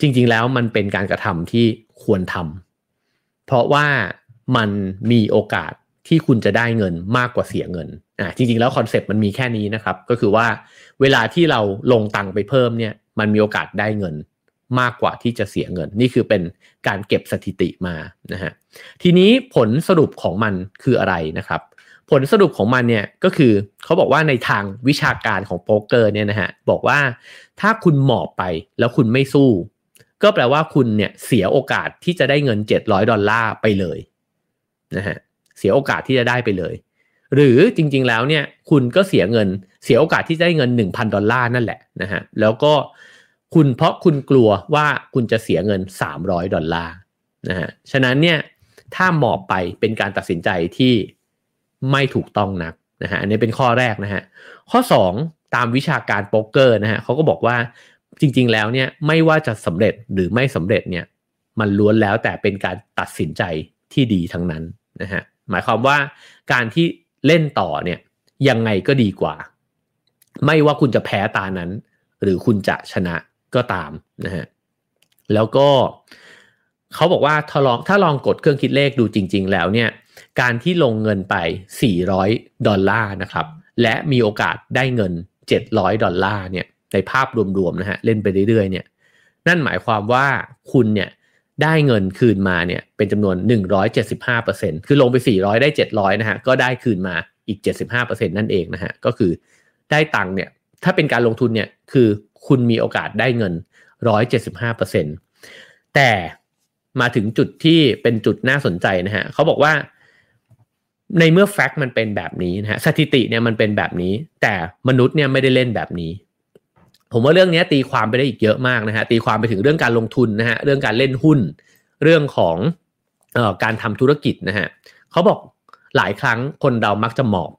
จริงๆแล้วมันเป็นการกระทำที่ควรทำเพราะว่า มันมีโอกาสที่คุณจะได้เงินมากกว่าเสียเงินอ่าจริงๆแล้วคอนเซปต์มันมีแค่นี้นะครับ ก็คือว่าเวลาที่เราลงตังไปเพิ่มเนี่ยมันมีโอกาสได้เงินมากกว่าที่จะเสียเงิน นี่คือเป็นการเก็บสถิติมานะฮะทีนี้ผลสรุปของมันคืออะไรนะครับ ผลสรุปของมันเนี่ยก็คือเขาบอกว่าในทางวิชาการของโป๊กเกอร์เนี่ยนะฮะบอกว่าถ้าคุณหมอบไปแล้วคุณไม่สู้ ก็แปลว่าคุณเนี่ยเสียโอกาสที่จะได้เงิน 700 ดอลลาร์ไปเลย นะฮะเสียโอกาสที่จะได้ไปเลย หรือจริงๆแล้วเนี่ยคุณก็เสียเงินเสียโอกาสที่จะได้เงิน 1,000 ดอลลาร์นั่นแหละนะฮะแล้วก็คุณเพราะคุณกลัวว่าคุณจะเสียเงิน 300 ดอลลาร์นะฮะฉะนั้นเนี่ยถ้าหมอบไปเป็นการตัดสินใจที่ไม่ถูกต้องนักนะฮะอันนี้เป็นข้อแรกนะฮะข้อ 2 ตามวิชาการโป๊กเกอร์นะฮะเขาก็บอกว่าจริง ๆ แล้วเนี่ยไม่ว่าจะสำเร็จหรือไม่สำเร็จเนี่ยมันล้วนแล้วแต่เป็นการตัดสินใจที่ดีทั้งนั้น นะฮะหมายความว่าการที่เล่นต่อเนี่ยยังไงก็ดีกว่า ไม่ว่าคุณจะแพ้ตานั้น หรือคุณจะชนะก็ตามนะฮะแล้วก็เขาบอกว่าถ้าลองถ้าลองกดเครื่องคิดเลขดูจริง ๆ แล้วเนี่ยการที่ลงเงินไป 400 ดอลลาร์นะครับ และมีโอกาสได้เงิน 700 ดอลลาร์เนี่ยในภาพรวมๆนะฮะเล่นไปเรื่อยๆเนี่ยนั่นหมายความว่าคุณเนี่ย ได้เงินคืนมาเนี่ยเป็นจำนวน 175%คือลงไป 400 ได้ 700นะฮะก็ได้คืนมาอีก 75%นั่นเองนะฮะก็คือได้ตังค์เนี่ยถ้าเป็นการลงทุนเนี่ยคือคุณมีโอกาสได้เงิน 175%แต่มาถึงจุดที่เป็นจุดน่าสนใจนะฮะเขาบอกว่าในเมื่อแฟกต์มันเป็นแบบนี้นะฮะสถิติเนี่ยมันเป็นแบบนี้ แต่มนุษย์เนี่ยไม่ได้เล่นแบบนี้ ผมว่าเรื่องนี้ตีความไปได้อีกเยอะมากนะฮะตีความไปถึงเรื่องการลงทุนนะฮะเรื่องการเล่นหุ้น เรื่องของออการทำธุรกิจนะฮะเขาบอกหลายครั้งคนเรามักจะหมอบ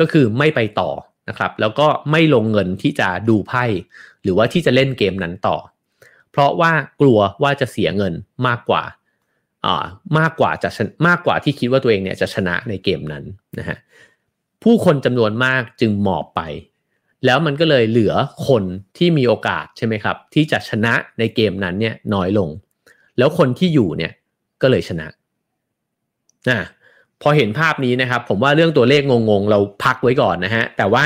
ก็คือไม่ไปต่อนะครับ แล้วก็ไม่ลงเงินที่จะดูไพ่ หรือว่าที่จะเล่นเกมนั้นต่อ เพราะว่ากลัวว่าจะเสียเงินมากกว่าอ่ามากกว่าจะมากกว่าที่คิดว่าตัวเองเนี่ยจะชนะในเกมนั้นนะฮะผู้คนจำนวนมากจึงหมอบไป แล้วมันก็เลยเหลือคนที่มีโอกาสใช่ไหมครับ ที่จะชนะในเกมนั้นเนี่ยน้อยลง แล้วคนที่อยู่เนี่ยก็เลยชนะนะพอเห็นภาพนี้นะครับ ผมว่าเรื่องตัวเลขงงๆ เราพักไว้ก่อนนะฮะ แต่ว่า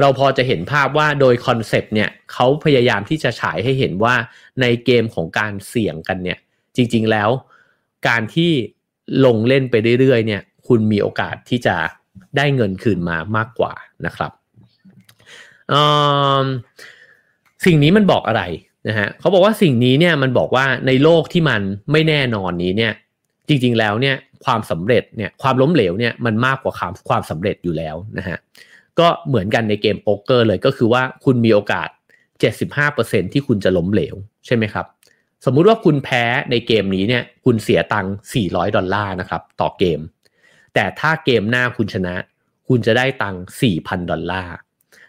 เราพอจะเห็นภาพว่าโดยคอนเซปต์เนี่ยเขาพยายามที่จะฉายให้เห็นว่าในเกมของการเสี่ยงกันเนี่ย จริงๆแล้ว การที่ลงเล่นไปเรื่อยๆ เนี่ย คุณมีโอกาสที่จะได้เงินคืนมามากกว่านะครับ สิ่งนี้มันบอกอะไรนะฮะเขาบอกว่าสิ่งนี้เนี่ยมันบอกว่าในโลกที่มันไม่แน่นอนนี้เนี่ย จริง ๆ แล้วเนี่ยความสำเร็จเนี่ยความล้มเหลวเนี่ยมันมากกว่าความความสำเร็จอยู่แล้วนะฮะก็เหมือนกันในเกมโป๊กเกอร์เลยก็คือว่าคุณมีโอกาส 75%ที่คุณจะล้มเหลวใช่ไหมครับ สมมุติว่าคุณแพ้ในเกมนี้เนี่ยคุณเสียตังค์400 ดอลลาร์นะครับต่อเกม แต่ถ้าเกมหน้าคุณชนะ คุณจะได้ตังค์4,000 ดอลลาร์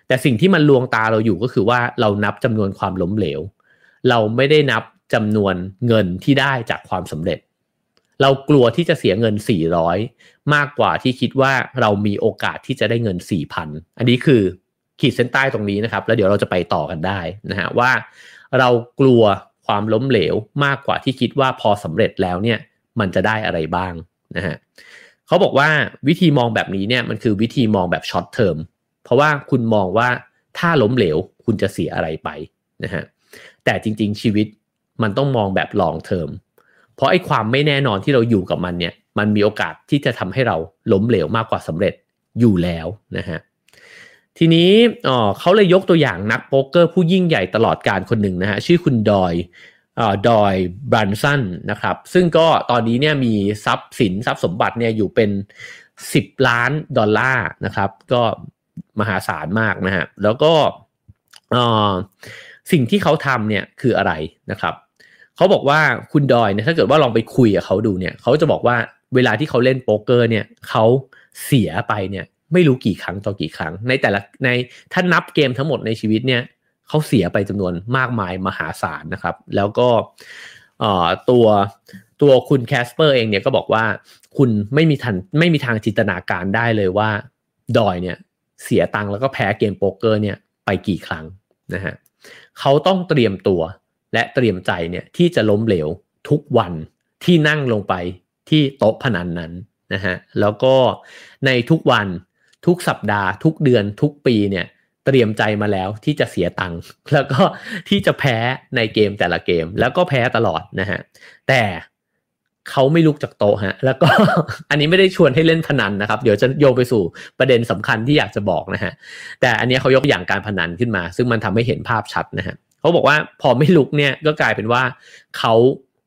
แต่สิ่งที่มันลวงตาเราอยู่ก็คือว่าเรานับจำนวนความล้มเหลว เราไม่ได้นับจำนวนเงินที่ได้จากความสำเร็จ เรากลัวที่จะเสียเงิน 400 มากกว่าที่คิดว่าเรามีโอกาสที่จะได้เงิน 4,000 อันนี้คือขีดเส้นใต้ตรงนี้นะครับ แล้วเดี๋ยวเราจะไปต่อกันได้นะฮะว่า เรากลัวความล้มเหลวมากกว่าที่คิดว่าพอสำเร็จแล้วเนี่ยมันจะได้อะไรบ้างนะฮะเขาบอกว่าวิธีมองแบบนี้เนี่ยมันคือวิธีมองแบบ short term เพราะว่าคุณมองว่าถ้าล้มเหลวคุณจะเสียอะไรไปนะฮะแต่จริง ๆ ชีวิตมันต้องมองแบบ long term เพราะไอ้ความไม่แน่นอนที่เราอยู่กับมันเนี่ยมันมีโอกาสที่จะทำให้เราล้มเหลวมากกว่าสำเร็จอยู่แล้วนะฮะทีนี้อ๋อเขาเลยยกตัวอย่างนักโป๊กเกอร์ผู้ยิ่งใหญ่ตลอดกาลคนหนึ่งนะฮะชื่อคุณดอยล์อดอยบรันสันนะครับซึ่งก็ตอนนี้เนี่ยมีทรัพย์สินทรัพย์สมบัติเนี่ยอยู่เป็น 10 ล้านดอลลาร์นะครับก็ มหาศาลมากนะฮะแล้วก็สิ่งที่เขาทำเนี่ยคืออะไรนะครับเขาบอกว่าคุณดอยเนี่ยถ้าเกิดว่าลองไปคุยกับเขาดูเนี่ยเขาจะบอกว่าเวลาที่เขาเล่นโป๊กเกอร์เนี่ยเขาเสียไปเนี่ยไม่รู้กี่ครั้งต่อกี่ครั้ง ในแต่ละในถ้านับเกมทั้งหมดในชีวิตเนี่ยเขาเสียไปจำนวนมากมายมหาศาลนะครับ แล้วก็ตัวตัวคุณแคสเปอร์เองเนี่ยก็บอกว่าคุณไม่มีทันไม่มีทางจินตนาการได้เลยว่าดอยเนี่ย เสียตังค์แล้วก็แพ้เกมโป๊กเกอร์เนี่ยไปกี่ครั้งนะฮะเขาต้องเตรียมตัวและเตรียมใจเนี่ยที่จะล้มเหลวทุกวันที่นั่งลงไปที่โต๊ะพนันนั้นนะฮะแล้วก็ในทุกวันทุกสัปดาห์ ทุกเดือนทุกปีเนี่ยเตรียมใจมาแล้วที่จะเสียตังค์แล้วก็ที่จะแพ้ในเกมแต่ละเกม แล้วก็แพ้ตลอดนะฮะแต่ เขาไม่ลุกจากโต๊ะฮะ แล้วก็อันนี้ไม่ได้ชวนให้เล่นพนันนะครับ เดี๋ยวจะโยงไปสู่ประเด็นสำคัญที่อยากจะบอกนะฮะ แต่อันนี้เขายกอย่างการพนันขึ้นมา ซึ่งมันทำให้เห็นภาพชัดนะฮะเขาบอกว่าพอไม่ลุกเนี่ยก็กลายเป็นว่าเขา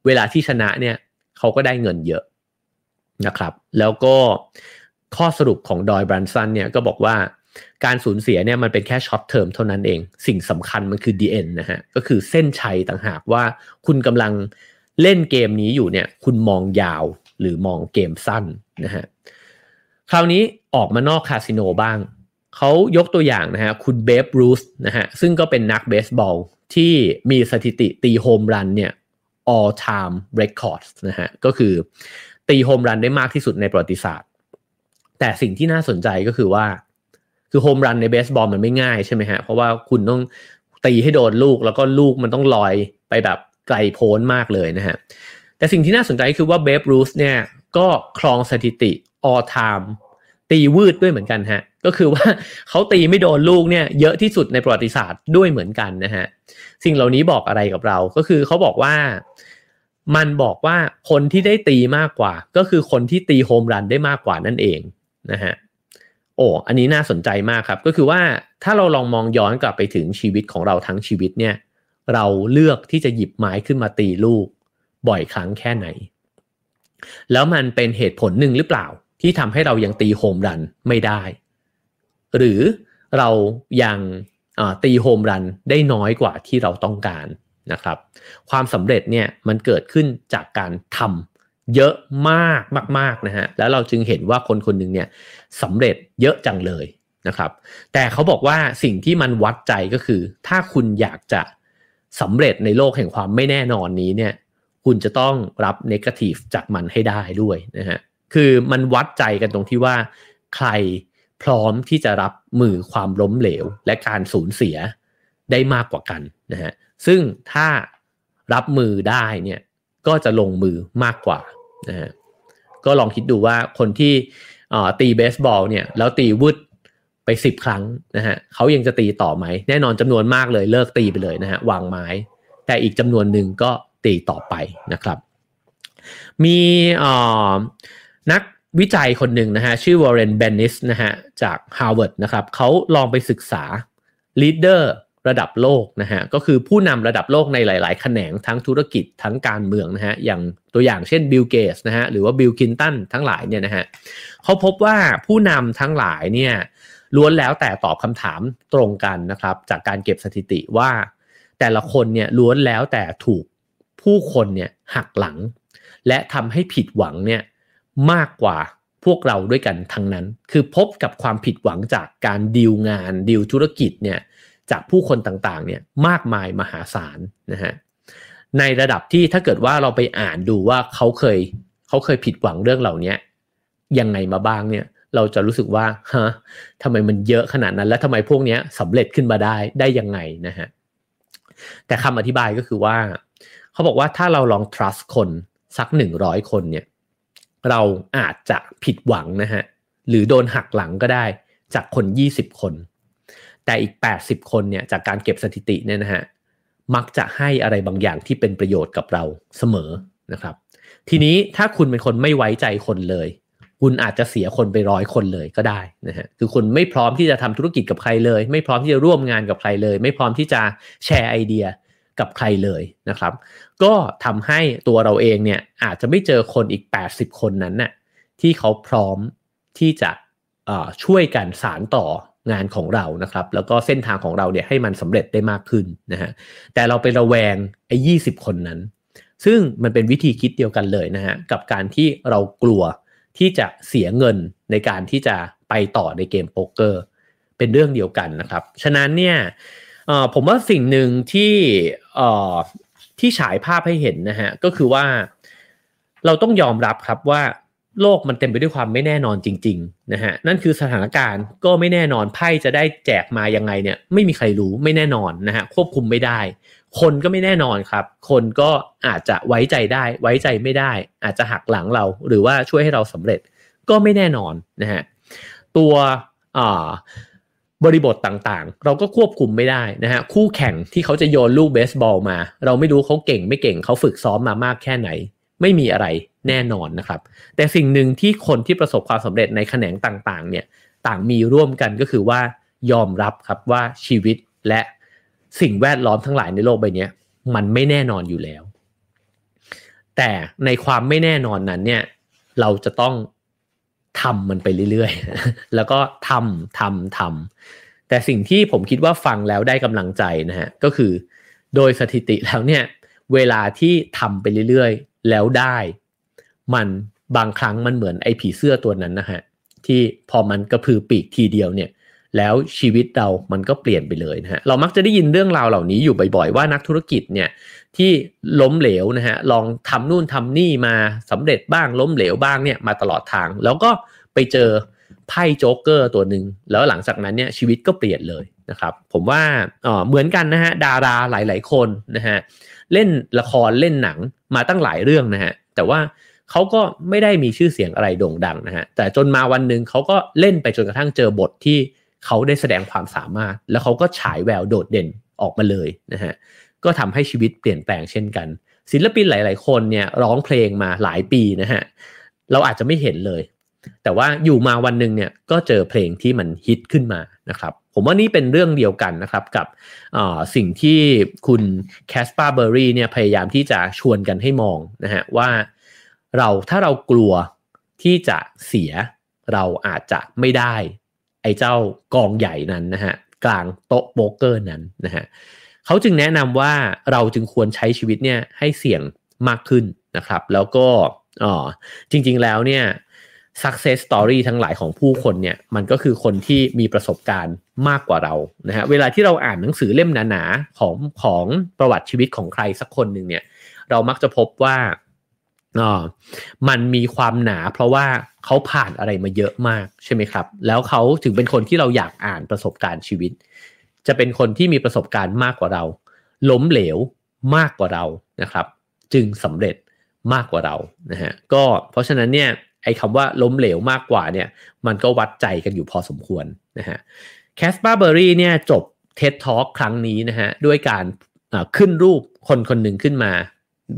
เวลาที่ชนะเนี่ยเขาก็ได้เงินเยอะนะครับ แล้วก็ข้อสรุปของดอยล์บรันสันเนี่ยก็บอกว่าการสูญเสียเนี่ยมันเป็นแค่ short term เท่านั้นเอง สิ่งสำคัญมันคือ DN นะฮะ ก็คือเส้นชัยต่างหากว่าคุณกำลัง เล่นเกมนี้อยู่เนี่ย คุณมองยาวหรือมองเกมสั้นนะฮะคราวนี้ออกมานอกคาสิโนบ้าง เขายกตัวอย่างนะฮะคุณเบบรูธนะฮะซึ่งก็เป็นนักเบสบอลที่มีสถิติตีโฮมรันเนี่ย all time records นะฮะก็คือตีโฮมรันได้มากที่สุดในประวัติศาสตร์ แต่สิ่งที่น่าสนใจก็คือว่า คือโฮมรันในเบสบอลมันไม่ง่ายใช่ไหมฮะ เพราะว่าคุณต้องตีให้โดนลูกแล้วก็ลูกมันต้องลอยไปแบบ ไกลโพ้นมากเลยนะฮะ แต่สิ่งที่น่าสนใจคือว่าเบฟรูสเนี่ยก็ครองสถิติ all time ตีวืดด้วยเหมือนกันฮะ ก็คือว่าเขาตีไม่โดนลูกเนี่ยเยอะที่สุดในประวัติศาสตร์ด้วยเหมือนกันนะฮะ สิ่งเหล่านี้บอกอะไรกับเรา ก็คือเขาบอกว่ามันบอกว่าคนที่ได้ตีมากกว่า ก็คือคนที่ตีโฮมรันได้มากกว่านั่นเองนะฮะโอ้อันนี้น่าสนใจมากครับ ก็คือว่าถ้าเราลองมองย้อนกลับไปถึงชีวิตของเราทั้งชีวิตเนี่ย เราเลือกที่จะหยิบไม้ขึ้นมาตีลูก บ่อยครั้งแค่ไหน แล้วมันเป็นเหตุผลหนึ่งหรือเปล่า ที่ทำให้เรายังตีโฮมรันไม่ได้ หรือเรายังตีโฮมรันได้น้อยกว่าที่เราต้องการนะครับ ความสำเร็จเนี่ยมันเกิดขึ้นจากการทำเยอะมากมากๆนะฮะแล้วเราจึงเห็นว่าคนคนหนึ่งเนี่ยสำเร็จเยอะจังเลยนะครับ แต่เขาบอกว่าสิ่งที่มันวัดใจก็คือ ถ้าคุณอยากจะ สำเร็จในโลกแห่งความไม่แน่นอนนี้เนี่ยคุณจะต้องรับเนกาทีฟจากมันให้ได้ด้วยนะฮะคือมันวัดใจกันตรงที่ว่าใครพร้อมที่จะรับมือความล้มเหลว และการสูญเสียได้มากกว่ากันนะฮะซึ่งถ้ารับมือได้เนี่ยก็จะลงมือมากกว่านะฮะก็ลองคิดดูว่าคนที่ตีเบสบอลเนี่ยแล้วตีวุด ไปสิบครั้งนะฮะเขายังจะตีต่อไหม แน่นอนจำนวนมากเลยเลิกตีไปเลยนะฮะวางไม้ แต่อีกจำนวนหนึ่งก็ตีต่อไปนะครับ มีนักวิจัยคนหนึ่งนะฮะชื่อวอร์เรนเบนนิสนะฮะจากฮาร์วาร์ดนะครับเขาลองไปศึกษา leader ระดับโลกนะฮะก็คือผู้นำระดับโลกในหลาย ๆ แขนงทั้งธุรกิจทั้งการเมืองนะฮะอย่างตัวอย่างเช่นบิลเกตส์นะฮะหรือว่าบิลคลินตันทั้งหลายเนี่ยนะฮะเขาพบว่าผู้นำทั้งหลายเนี่ย ล้วนแล้วแต่ตอบคำถามตรงกันนะครับ จากการเก็บสถิติว่า แต่ละคนเนี่ยล้วนแล้วแต่ถูกผู้คนเนี่ยหักหลัง และทำให้ผิดหวังเนี่ยมากกว่าพวกเราด้วยกันทั้งนั้น คือพบกับความผิดหวังจากการดีลงานดีลธุรกิจเนี่ยจากผู้คนต่างๆเนี่ยมากมายมหาศาลนะฮะในระดับที่ถ้าเกิดว่าเราไปอ่านดูว่าเขาเคยเขาเคยผิดหวังเรื่องเหล่านี้ยังไงมาบ้างเนี่ย เราจะรู้สึกว่าฮะทำไมมันเยอะขนาดนั้น และทำไมพวกนี้สำเร็จขึ้นมาได้ได้ยังไงนะฮะแต่คำอธิบายก็คือว่า เขาบอกว่าถ้าเราลอง trust คนสักหนึ่งร้อยคนเนี่ยเราอาจจะผิดหวังนะฮะหรือโดนหักหลังก็ได้จากคน 20 คน แต่อีก 80 คนเนี่ยจากการเก็บสถิติเนี่ยนะฮะมักจะให้อะไรบางอย่างที่เป็นประโยชน์กับเราเสมอนะครับ ทีนี้ถ้าคุณเป็นคนไม่ไว้ใจคนเลย คุณอาจจะเสียคนไปร้อยคนเลยก็ได้นะฮะคือคุณไม่พร้อมที่จะทำธุรกิจกับใครเลย ไม่พร้อมที่จะร่วมงานกับใครเลย ไม่พร้อมที่จะแชร์ไอเดียกับใครเลยนะครับ ก็ทำให้ตัวเราเองเนี่ยอาจจะไม่เจอคนอีก 80 คนนั้นน่ะที่เขาพร้อมที่จะช่วยกันสารต่องานของเรานะครับ แล้วก็เส้นทางของเราเนี่ยให้มันสำเร็จได้มากขึ้นนะฮะแต่เราไประแวงไอ้ยีคนนั้น ซึ่งมันเป็นวิธีคิดเดียวกันเลยนะฮะกับการที่เรากลัว ที่จะเสียเงินในการที่จะไปต่อในเกมโป๊กเกอร์ เป็นเรื่องเดียวกันนะครับ ฉะนั้นเนี่ยผมว่าสิ่งหนึ่งที่ที่ฉายภาพให้เห็นนะฮะก็คือว่าเราต้องยอมรับครับว่า โลกมันเต็มไปด้วยความไม่แน่นอนจริงๆนะฮะนั่นคือสถานการณ์ก็ไม่แน่นอนไพ่จะได้แจกมายังไงเนี่ยไม่มีใครรู้ไม่แน่นอนนะฮะควบคุมไม่ได้ คนก็ไม่แน่นอนครับ คนก็อาจจะไว้ใจได้ ไว้ใจไม่ได้ อาจจะหักหลังเรา หรือว่าช่วยให้เราสำเร็จก็ไม่แน่นอนนะฮะตัวบริบทต่างๆ เราก็ควบคุมไม่ได้นะฮะคู่แข่งที่เขาจะโยนลูกเบสบอลมา เราไม่รู้เขาเก่งไม่เก่งเขาฝึกซ้อมมามากแค่ไหน ไม่มีอะไรแน่นอนนะครับ แต่สิ่งหนึ่งที่คนที่ประสบความสำเร็จในแขนงต่างๆเนี่ยต่างมีร่วมกันก็คือว่ายอมรับครับว่าชีวิตและสิ่งแวดล้อมทั้งหลายในโลกใบนี้มันไม่แน่นอนอยู่แล้ว แต่ในความไม่แน่นอนนั้นเนี่ยเราจะต้องทำมันไปเรื่อยๆ แล้วก็ทำทำทำแต่สิ่งที่ผมคิดว่าฟังแล้วได้กำลังใจนะฮะก็คือ โดยสถิติแล้วเนี่ยเวลาที่ทำไปเรื่อยๆ แล้วได้ มันบางครั้งมันเหมือนไอ้ผีเสื้อตัวนั้นนะฮะที่พอมันกระพือปีกทีเดียวเนี่ย แล้วชีวิตเรามันก็เปลี่ยนไปเลยนะฮะเรามักจะได้ยินเรื่องราวเหล่านี้อยู่บ่อยๆว่านักธุรกิจเนี่ยที่ล้มเหลวนะฮะลองทำนู่นทำนี่มาสำเร็จบ้างล้มเหลวบ้างเนี่ยมาตลอดทาง แล้วก็ไปเจอไพ่โจ๊กเกอร์ตัวหนึ่งแล้วหลังจากนั้นเนี่ยชีวิตก็เปลี่ยนเลยนะครับ ผมว่าอ๋อเหมือนกันนะฮะดาราหลาย ๆ คนนะฮะ เล่นละครเล่นหนังมาตั้งหลายเรื่องนะฮะแต่ว่าเขาก็ไม่ได้มีชื่อเสียงอะไรโด่งดังนะฮะแต่จนมาวันหนึ่งเขาก็เล่นไปจนกระทั่งเจอบทที่เขาได้แสดงความสามารถ แล้วเขาก็ฉายแววโดดเด่นออกมาเลยนะฮะก็ทำให้ชีวิตเปลี่ยนแปลงเช่นกัน ศิลปินหลาย ๆ คนเนี่ยร้องเพลงมาหลายปีนะฮะเราอาจจะไม่เห็นเลย แต่ว่าอยู่มาวันหนึ่งเนี่ยก็เจอเพลงที่มันฮิตขึ้นมานะครับ ผมว่านี่เป็นเรื่องเดียวกันนะครับกับสิ่งที่คุณแคสปาเบอรี่เนี่ยพยายามที่จะชวนกันให้มองนะฮะว่าเราถ้าเรากลัวที่จะเสียเราอาจจะไม่ได้ ไอ้เจ้ากองใหญ่นั้นนะฮะกลางโต๊ะโป๊กเกอร์นั้นนะฮะเขาจึงแนะนำว่าเราจึงควรใช้ชีวิตเนี่ยให้เสี่ยงมากขึ้นนะครับ แล้วก็อ๋อจริงๆแล้วเนี่ย success story ทั้งหลายของผู้คนเนี่ยมันก็คือคนที่มีประสบการณ์มากกว่าเรานะฮะเวลาที่เราอ่านหนังสือเล่มหนาๆของของประวัติชีวิตของใครสักคนหนึ่งเนี่ยเรามักจะพบว่าอ๋อมันมีความหนาเพราะว่าเขาผ่านอะไรมาเยอะมากใช่ไหมครับ แล้วเขาถึงเป็นคนที่เราอยากอ่านประสบการณ์ชีวิต จะเป็นคนที่มีประสบการณ์มากกว่าเรา ล้มเหลวมากกว่าเรานะครับ จึงสำเร็จมากกว่าเรานะฮะก็เพราะฉะนั้นเนี่ย ไอ้คำว่าล้มเหลวมากกว่าเนี่ยมันก็วัดใจกันอยู่พอสมควรนะฮะแคสปาเบอรี่เนี่ยจบเท็ดทอ l k ครั้งนี้นะฮะด้วยการขึ้นรูปคนคนหนึ่งขึ้นมา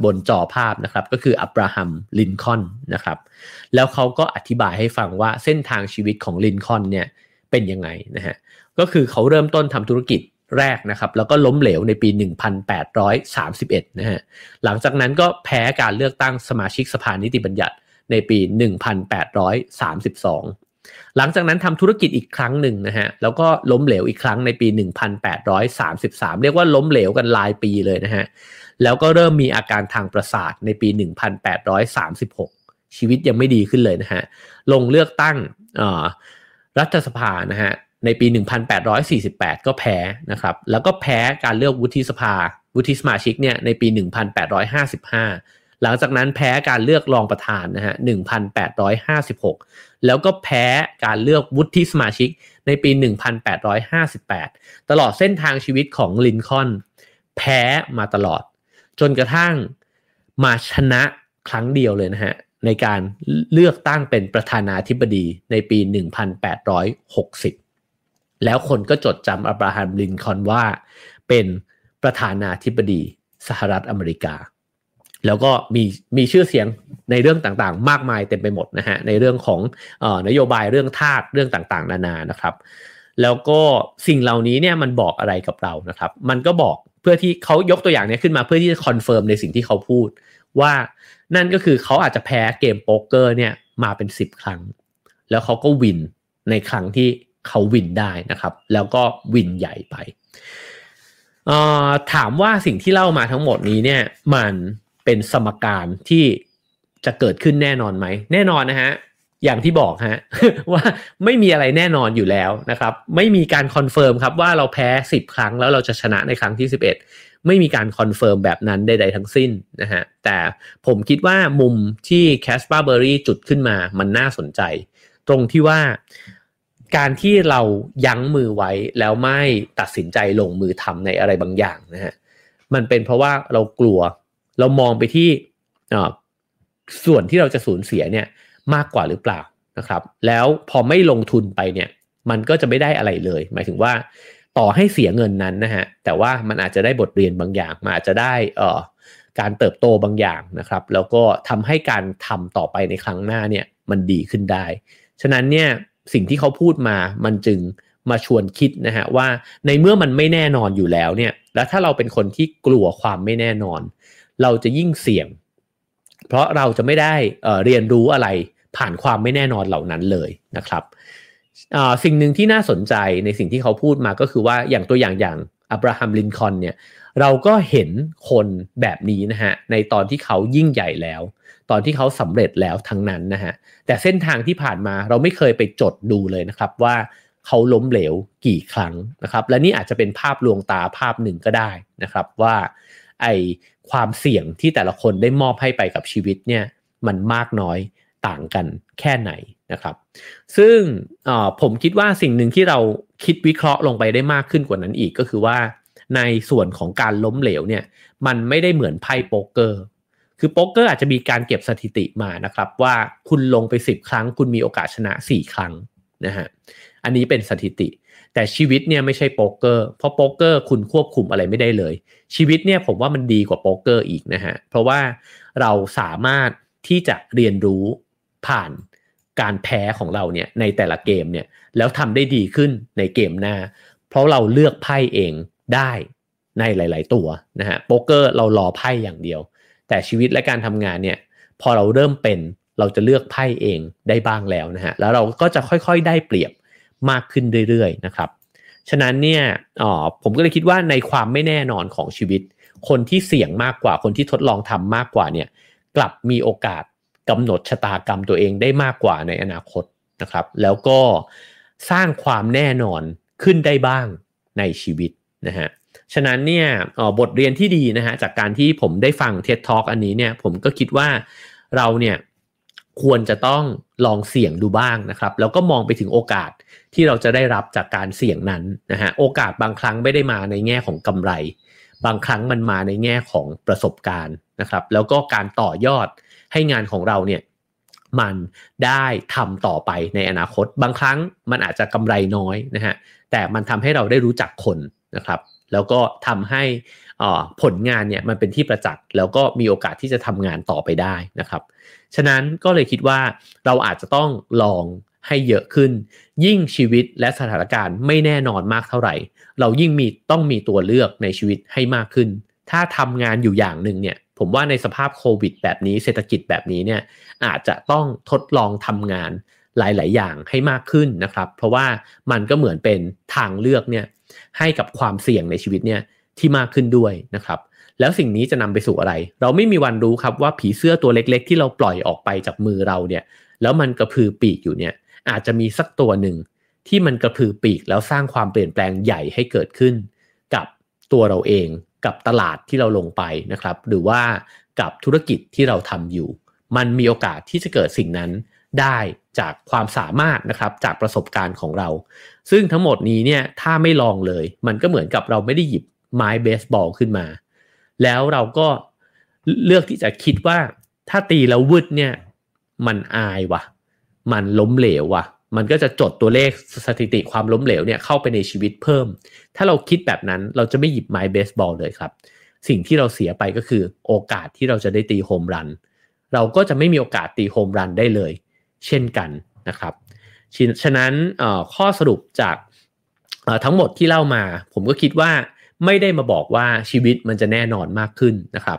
บนจอภาพนะครับ ก็คืออับราฮัมลินคอล์นนะครับ แล้วเขาก็อธิบายให้ฟังว่าเส้นทางชีวิตของลินคอล์นเนี่ยเป็นยังไงนะฮะก็คือเขาเริ่มต้นทำธุรกิจแรกนะครับแล้วก็ล้มเหลวในปี 1831 นะฮะหลังจากนั้นก็แพ้การเลือกตั้งสมาชิกสภานิติบัญญัติ ในปี 1832 หลังจากนั้นทำธุรกิจอีกครั้งหนึ่งนะฮะ แล้วก็ล้มเหลวอีกครั้งในปี 1833 เรียกว่าล้มเหลวกันหลายปีเลยนะฮะ แล้วก็เริ่มมีอาการทางประสาทในปี 1836 ชีวิตยังไม่ดีขึ้นเลยนะฮะ ลงเลือกตั้งรัฐสภานะฮะในปี 1848 ก็แพ้นะครับ แล้วก็แพ้การเลือกวุฒิสภา วุฒิสมาชิกเนี่ยในปี 1855 หลังจากนั้นแพ้การเลือกรองประธานนะฮะ 1856 แล้วก็แพ้การเลือกวุฒิสมาชิกในปี 1858 ตลอดเส้นทางชีวิตของลินคอนแพ้มาตลอด จนกระทั่งมาชนะครั้งเดียวเลยนะฮะ ในการเลือกตั้งเป็นประธานาธิบดีในปี 1860 แล้วคนก็จดจำอับราฮัมลินคอนว่าเป็นประธานาธิบดีสหรัฐอเมริกา แล้วก็มีมีชื่อเสียงในเรื่องต่างๆ มากมายเต็มไปหมดนะฮะในเรื่องของนโยบายเรื่องทาสเรื่องต่างๆ นานานะครับ แล้วก็สิ่งเหล่านี้เนี่ยมันบอกอะไรกับเรานะครับ มันก็บอกเพื่อที่เขายกตัวอย่างนี้ขึ้นมาเพื่อที่จะ confirm ในสิ่งที่เขาพูด ว่านั่นก็คือเขาอาจจะแพ้เกมโป๊กเกอร์เนี่ยมาเป็นสิบครั้ง แล้วเขาก็ winในครั้งที่เขา win ได้นะครับ แล้วก็ win ใหญ่ไปถามว่าสิ่งที่เล่ามาทั้งหมดนี้เนี่ยมัน เป็นสมการที่จะเกิดขึ้นแน่นอนไหม แน่นอนนะฮะอย่างที่บอกฮะว่าไม่มีอะไรแน่นอนอยู่แล้วนะครับ ไม่มีการ confirm ครับว่าเราแพ้สิบครั้งแล้วเราจะชนะในครั้งที่สิบเอ็ดไม่มีการ confirm แบบนั้นใดๆทั้งสิ้นนะฮะแต่ผมคิดว่ามุมที่แคสปาเบอรี่จุดขึ้นมามันน่าสนใจ ตรงที่ว่าการที่เรายั้งมือไว้แล้วไม่ตัดสินใจลงมือทำในอะไรบางอย่างนะฮะมันเป็นเพราะว่าเรากลัว เรามองไปที่ส่วนที่เราจะสูญเสียเนี่ยมากกว่าหรือเปล่านะครับ แล้วพอไม่ลงทุนไปเนี่ย มันก็จะไม่ได้อะไรเลย หมายถึงว่าต่อให้เสียเงินนั้นนะฮะแต่ว่ามันอาจจะได้บทเรียนบางอย่างมันอาจจะได้เอ่อการเติบโตบางอย่างนะครับ แล้วก็ทำให้การทำต่อไปในครั้งหน้าเนี่ยมันดีขึ้นได้ ฉะนั้นเนี่ยสิ่งที่เขาพูดมามันจึงมาชวนคิดนะฮะว่าในเมื่อมันไม่แน่นอนอยู่แล้วเนี่ย แล้วถ้าเราเป็นคนที่กลัวความไม่แน่นอน เราจะยิ่งเสี่ยง เพราะเราจะไม่ได้เเรียนรู้อะไรผ่านความไม่แน่นอนเหล่านั้นเลยนะครับสิ่งหนึ่งที่น่าสนใจในสิ่งที่เขาพูดมาก็คือว่าอย่างตัวอย่างอย่างอับราฮัมลินคอนเนี่ยเราก็เห็นคนแบบนี้นะฮะในตอนที่เขายิ่งใหญ่แล้ว ตอนที่เขาสำเร็จแล้วทั้งนั้นนะฮะแต่เส้นทางที่ผ่านมาเราไม่เคยไปจดดูเลยนะครับว่าเขาล้มเหลวกี่ครั้งนะครับ และนี่อาจจะเป็นภาพลวงตาภาพหนึ่งก็ได้นะครับว่า ไอความเสี่ยงที่แต่ละคนได้มอบให้ไปกับชีวิตเนี่ยมันมากน้อยต่างกันแค่ไหนนะครับ ซึ่งผมคิดว่าสิ่งหนึ่งที่เราคิดวิเคราะห์ลงไปได้มากขึ้นกว่านั้นอีกก็คือว่าในส่วนของการล้มเหลวเนี่ยมันไม่ได้เหมือนไพ่โป๊กเกอร์ คือโป๊กเกอร์อาจจะมีการเก็บสถิติมานะครับว่าคุณลงไป 10 ครั้ง คุณมีโอกาสชนะ 4 ครั้งนะฮะอันนี้เป็นสถิติ แต่ชีวิตเนี่ยไม่ใช่โป๊กเกอร์ เพราะโป๊กเกอร์คุณควบคุมอะไรไม่ได้เลย ชีวิตเนี่ยผมว่ามันดีกว่าโป๊กเกอร์อีกนะฮะ เพราะว่าเราสามารถที่จะเรียนรู้ผ่านการแพ้ของเราเนี่ยในแต่ละเกมเนี่ยแล้วทำได้ดีขึ้นในเกมหน้า เพราะเราเลือกไพ่เองได้ในหลาย ๆ ตัวนะฮะโป๊กเกอร์เรารอไพ่อย่างเดียว แต่ชีวิตและการทำงานเนี่ยพอเราเริ่มเป็นเราจะเลือกไพ่เองได้บ้างแล้วนะฮะแล้วเราก็จะค่อยๆ ได้เปรียบ มากขึ้นเรื่อยๆนะครับ ฉะนั้นเนี่ยอ๋อผมก็เลยคิดว่าในความไม่แน่นอนของชีวิต คนที่เสี่ยงมากกว่าคนที่ทดลองทำมากกว่าเนี่ยกลับมีโอกาสกำหนดชะตากรรมตัวเองได้มากกว่าในอนาคตนะครับ แล้วก็สร้างความแน่นอนขึ้นได้บ้างในชีวิตนะฮะฉะนั้นเนี่ยบทเรียนที่ดีนะฮะจากการที่ผมได้ฟังเท็ดทอกอันนี้เนี่ยผมก็คิดว่าเราเนี่ย ควรจะต้องลองเสี่ยงดูบ้างนะครับ แล้วก็มองไปถึงโอกาสที่เราจะได้รับจากการเสี่ยงนั้นนะฮะโอกาสบางครั้งไม่ได้มาในแง่ของกำไร บางครั้งมันมาในแง่ของประสบการณ์นะครับ แล้วก็การต่อยอดให้งานของเราเนี่ยมันได้ทำต่อไปในอนาคต บางครั้งมันอาจจะกำไรน้อยนะฮะแต่มันทำให้เราได้รู้จักคนนะครับ แล้วก็ทำให้ผลงานเนี่ยมันเป็นที่ประจักษ์แล้วก็มีโอกาสที่จะทำงานต่อไปได้นะครับ ฉะนั้นก็เลยคิดว่าเราอาจจะต้องลองให้เยอะขึ้น ยิ่งชีวิตและสถานการณ์ไม่แน่นอนมากเท่าไหร่ เรายิ่งมีต้องมีตัวเลือกในชีวิตให้มากขึ้น ถ้าทำงานอยู่อย่างหนึ่งเนี่ยผมว่าในสภาพโควิดแบบนี้เศรษฐกิจแบบนี้เนี่ยอาจจะต้องทดลองทำงานหลาย ๆ อย่างให้มากขึ้นนะครับ เพราะว่ามันก็เหมือนเป็นทางเลือกเนี่ย ให้กับความเสี่ยงในชีวิตเนี่ยที่มากขึ้นด้วยนะครับแล้วสิ่งนี้จะนำไปสู่อะไร เราไม่มีวันรู้ครับว่าผีเสื้อตัวเล็ก ๆ ที่เราปล่อยออกไปจากมือเราเนี่ย แล้วมันกระพือปีกอยู่เนี่ย อาจจะมีสักตัวหนึ่งที่มันกระพือปีกแล้วสร้างความเปลี่ยนแปลงใหญ่ให้เกิดขึ้น กับตัวเราเองกับตลาดที่เราลงไปนะครับ หรือว่ากับธุรกิจที่เราทำอยู่ มันมีโอกาสที่จะเกิดสิ่งนั้น ได้จากความสามารถนะครับจากประสบการณ์ของเรา ซึ่งทั้งหมดนี้เนี่ยถ้าไม่ลองเลย มันก็เหมือนกับเราไม่ได้หยิบไม้เบสบอลขึ้นมา แล้วเราก็เลือกที่จะคิดว่าถ้าตีแล้ววืดเนี่ยมันอายวะมันล้มเหลววะมันก็จะจดตัวเลขสถิติความล้มเหลวเนี่ยเข้าไปในชีวิตเพิ่ม ถ้าเราคิดแบบนั้นเราจะไม่หยิบไม้เบสบอลเลยครับ สิ่งที่เราเสียไปก็คือโอกาสที่เราจะได้ตีโฮมรัน เราก็จะไม่มีโอกาสตีโฮมรันได้เลย เช่นกันนะครับฉะนั้นข้อสรุปจากทั้งหมดที่เล่ามา ผมก็คิดว่าไม่ได้มาบอกว่าชีวิตมันจะแน่นอนมากขึ้นนะครับ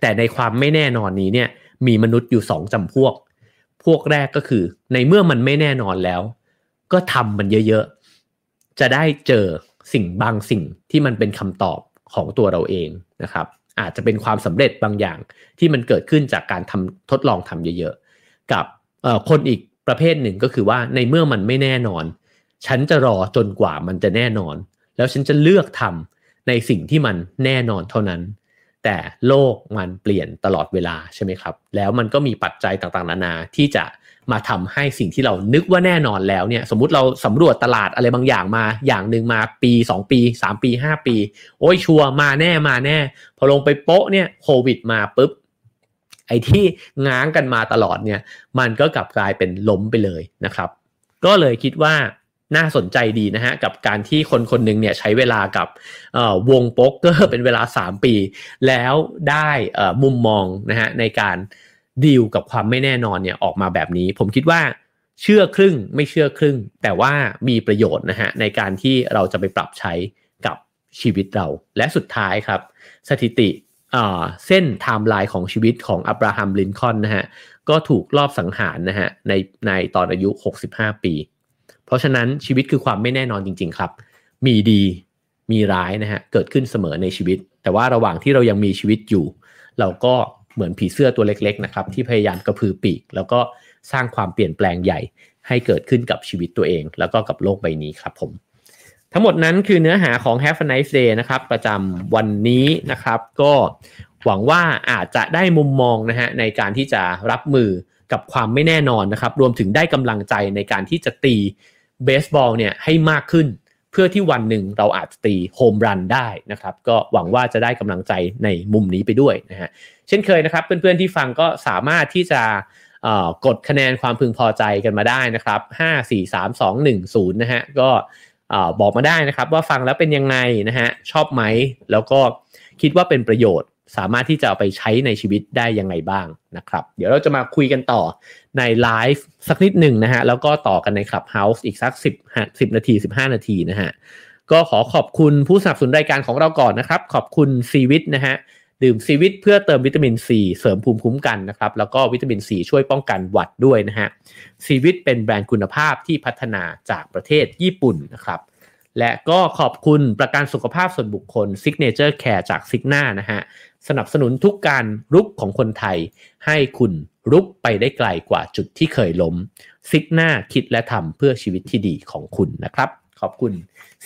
แต่ในความไม่แน่นอนนี้เนี่ยมีมนุษย์อยู่สองจำพวก พวกแรกก็คือ ในเมื่อมันไม่แน่นอนแล้ว ก็ทำมันเยอะๆ จะได้เจอสิ่งบางสิ่งที่มันเป็นคำตอบของตัวเราเองนะครับ อาจจะเป็นความสำเร็จบางอย่างที่มันเกิดขึ้นจากการทำทดลองทำเยอะๆ กับ คนอีกประเภทหนึ่งก็คือว่าในเมื่อมันไม่แน่นอน ฉันจะรอจนกว่ามันจะแน่นอน แล้วฉันจะเลือกทำในสิ่งที่มันแน่นอนเท่านั้น แต่โลกมันเปลี่ยนตลอดเวลาใช่ไหมครับ แล้วมันก็มีปัจจัยต่างๆ นานาที่จะมาทำให้สิ่งที่เรานึกว่าแน่นอนแล้วเนี่ย สมมุติเราสำรวจตลาดอะไรบางอย่างมาอย่างหนึ่งมาปี 2 ปี 3 ปี 5 ปี โอ้ยชัวมาแน่มาแน่ พอลงไปโป๊ะเนี่ยโควิดมาปุ๊บ ไอ้ที่ง้างกันมาตลอดเนี่ย มันก็กลับกลายเป็นล้มไปเลยนะครับ ก็เลยคิดว่าน่าสนใจดีนะฮะ กับการที่คนคนหนึ่งเนี่ยใช้เวลากับวงโป๊กเกอร์เป็นเวลา 3 ปี แล้วได้มุมมองนะฮะในการดีลกับความไม่แน่นอนเนี่ยออกมาแบบนี้ ผมคิดว่าเชื่อครึ่งไม่เชื่อครึ่ง แต่ว่ามีประโยชน์นะฮะในการที่เราจะไปปรับใช้กับชีวิตเรา และสุดท้ายครับ สถิติ เส้นไทม์ไลน์ของชีวิตของอับราฮัมลินคอล์นนะฮะก็ถูกลอบสังหารนะฮะในในตอนอายุ 65 ปี เพราะฉะนั้นชีวิตคือความไม่แน่นอนจริง ๆ ครับ มีดีมีร้ายนะฮะเกิดขึ้นเสมอในชีวิต แต่ว่าระหว่างที่เรายังมีชีวิตอยู่ เราก็เหมือนผีเสื้อตัวเล็กๆนะครับที่พยายามกระพือปีก แล้วก็สร้างความเปลี่ยนแปลงใหญ่ให้เกิดขึ้นกับชีวิตตัวเอง แล้วก็กับโลกใบนี้ครับผม ทั้งหมดนั้นคือเนื้อหาของ Have a nice day นะครับ ประจำวันนี้นะครับ ก็หวังว่าอาจจะได้มุมมองนะฮะในการที่จะรับมือกับความไม่แน่นอนนะครับ รวมถึงได้กำลังใจในการที่จะตีเบสบอลเนี่ยให้มากขึ้น เพื่อที่วันหนึ่งเราอาจจะตีโฮมรันได้นะครับ ก็หวังว่าจะได้กำลังใจในมุมนี้ไปด้วยนะฮะเช่นเคยนะครับ เพื่อนๆที่ฟังก็สามารถที่จะกดคะแนนความพึงพอใจกันมาได้นะครับ 5 4 3 2 1 0 นะฮะก็ บอกมาได้นะครับ ว่าฟังแล้วเป็นยังไงนะฮะชอบไหม แล้วก็คิดว่าเป็นประโยชน์ สามารถที่จะเอาไปใช้ในชีวิตได้ยังไงบ้างนะครับ เดี๋ยวเราจะมาคุยกันต่อในไลฟ์สักนิดหนึ่งนะฮะแล้วก็ต่อกันในคลับเฮาส์อีกสัก 10 10 นาที 15 นาทีนะฮะก็ขอขอบคุณผู้สนับสนุนรายการของเราก่อนนะครับ ขอบคุณซีวิตนะฮะ ดื่มซีวิตเพื่อเติมวิตามินซีเสริมภูมิคุ้มกันนะครับแล้วก็วิตามินซีช่วยป้องกันหวัดด้วยนะฮะซีวิตเป็นแบรนด์คุณภาพที่พัฒนาจากประเทศญี่ปุ่นนะครับและก็ขอบคุณประกันสุขภาพส่วนบุคคล Signature Care จากซิกนานะฮะสนับสนุนทุกการลุกของคนไทย ให้คุณลุกไปได้ไกลกว่าจุดที่เคยล้มซิกนาคิดและทำเพื่อชีวิตที่ดีของคุณนะครับ ขอบคุณ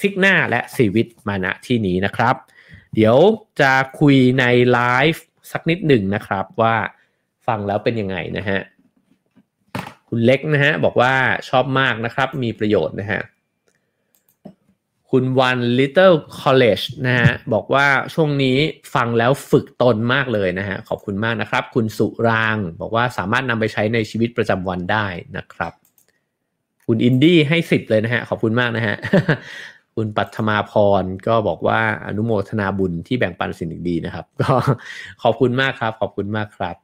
ซิกนาและซีวิตมาณที่นี้นะครับ เดี๋ยวจะคุยในไลฟ์สักนิดหนึ่งนะครับว่าฟังแล้วเป็นยังไงนะฮะ คุณเล็กนะฮะบอกว่าชอบมากนะครับ มีประโยชน์นะฮะ คุณวัน Little College นะฮะ บอกว่าช่วงนี้ฟังแล้วฝึกตนมากเลยนะฮะ ขอบคุณมากนะครับ คุณสุราง บอกว่าสามารถนำไปใช้ในชีวิตประจำวันได้นะครับ คุณอินดี้ให้สิบเลยนะฮะ ขอบคุณมากนะฮะ คุณปัทมาพรก็บอกว่าอนุโมทนาบุญที่แบ่งปันสิ่งดีนะครับ ก็ขอบคุณมากครับ ขอบคุณมากครับ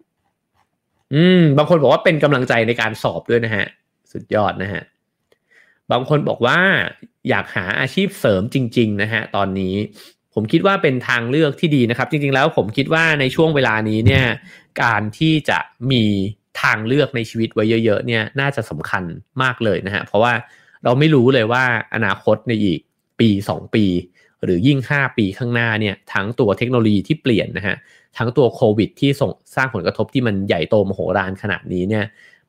อืม บางคนบอกว่าเป็นกำลังใจในการสอบด้วยนะฮะ สุดยอดนะฮะ บางคนบอกว่าอยากหาอาชีพเสริมจริง ๆ นะฮะ ตอนนี้ผมคิดว่าเป็นทางเลือกที่ดีนะครับ จริง ๆ แล้วผมคิดว่าในช่วงเวลานี้เนี่ย การที่จะมีทางเลือกในชีวิตไว้เยอะ ๆ เนี่ย น่าจะสำคัญมากเลยนะฮะ เพราะว่าเราไม่รู้เลยว่าอนาคตในอีก ปี 2 ปี หรือยิ่ง 5 ปีข้างหน้าเนี่ยทั้งตัวเทคโนโลยีที่เปลี่ยนนะฮะทั้งตัวโควิดที่ส่งสร้างผลกระทบที่มันใหญ่โตมโหฬารขนาดนี้เนี่ย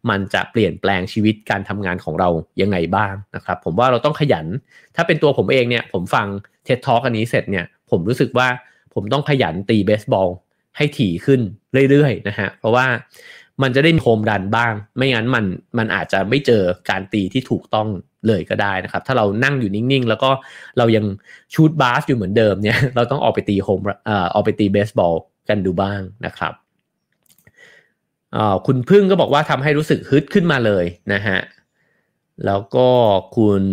มันจะเปลี่ยนแปลงชีวิตการทำงานของเรายังไงบ้างนะครับ ผมว่าเราต้องขยัน ถ้าเป็นตัวผมเองเนี่ยผมฟังเท็ดทอ k อันนี้เสร็จเนี่ยผมรู้สึกว่าผมต้องขยันตีเบสบอลให้ถี่ขึ้นเรื่อยๆนะฮะเพราะว่ามันจะได้มีโฮมรันบ้าง ไม่งั้นมันมันอาจจะไม่เจอการตีที่ถูกต้อง เลยก็ได้นะครับ ถ้าเรานั่งอยู่นิ่งๆ แล้วก็เรายังชูดบาสอยู่เหมือนเดิมเนี่ย เราต้องออกไปตีโฮมเอ่อออกไปตีเบสบอลกันดูบ้างนะครับคุณพึ่งก็บอกว่าทำให้รู้สึกฮึดขึ้นมาเลยนะฮะ แล้วก็คุณ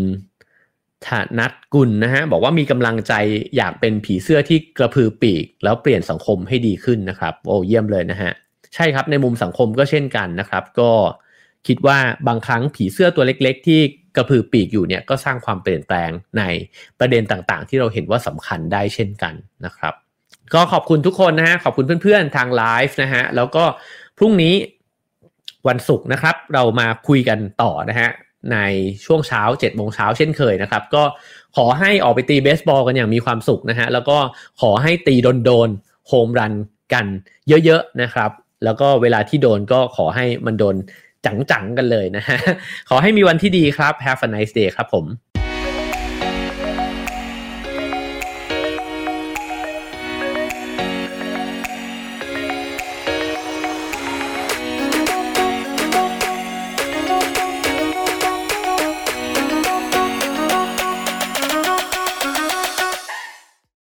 ธนัทกุลนะฮะบอกว่ามีกำลังใจอยากเป็นผีเสื้อที่กระพือปีก แล้วเปลี่ยนสังคมให้ดีขึ้นนะครับ โอ้เยี่ยมเลยนะฮะ ใช่ครับในมุมสังคมก็เช่นกันนะครับ ก็คิดว่าบางครั้งผีเสื้อตัวเล็ก ๆ ที่ กระพือปีกอยู่เนี่ยก็สร้างความเปลี่ยนแปลงในประเด็นต่างๆ ที่เราเห็นว่าสำคัญได้เช่นกันนะครับ ก็ขอบคุณทุกคนนะฮะขอบคุณเพื่อนๆทางไลฟ์นะฮะแล้วก็พรุ่งนี้วันศุกร์นะครับ เรามาคุยกันต่อนะฮะในช่วงเช้า7จ็ดโมงเช้าเช่นเคยนะครับ ก็ขอให้ออกไปตีเบสบอลกันอย่างมีความสุขนะฮะแล้วก็ขอให้ตีโดนๆโฮมรันกันเยอะๆนะครับ แล้วก็เวลาที่โดนก็ขอให้มันโดน จังๆกันเลยนะฮะขอให้มีวันที่ดีครับ Have a nice day ครับผม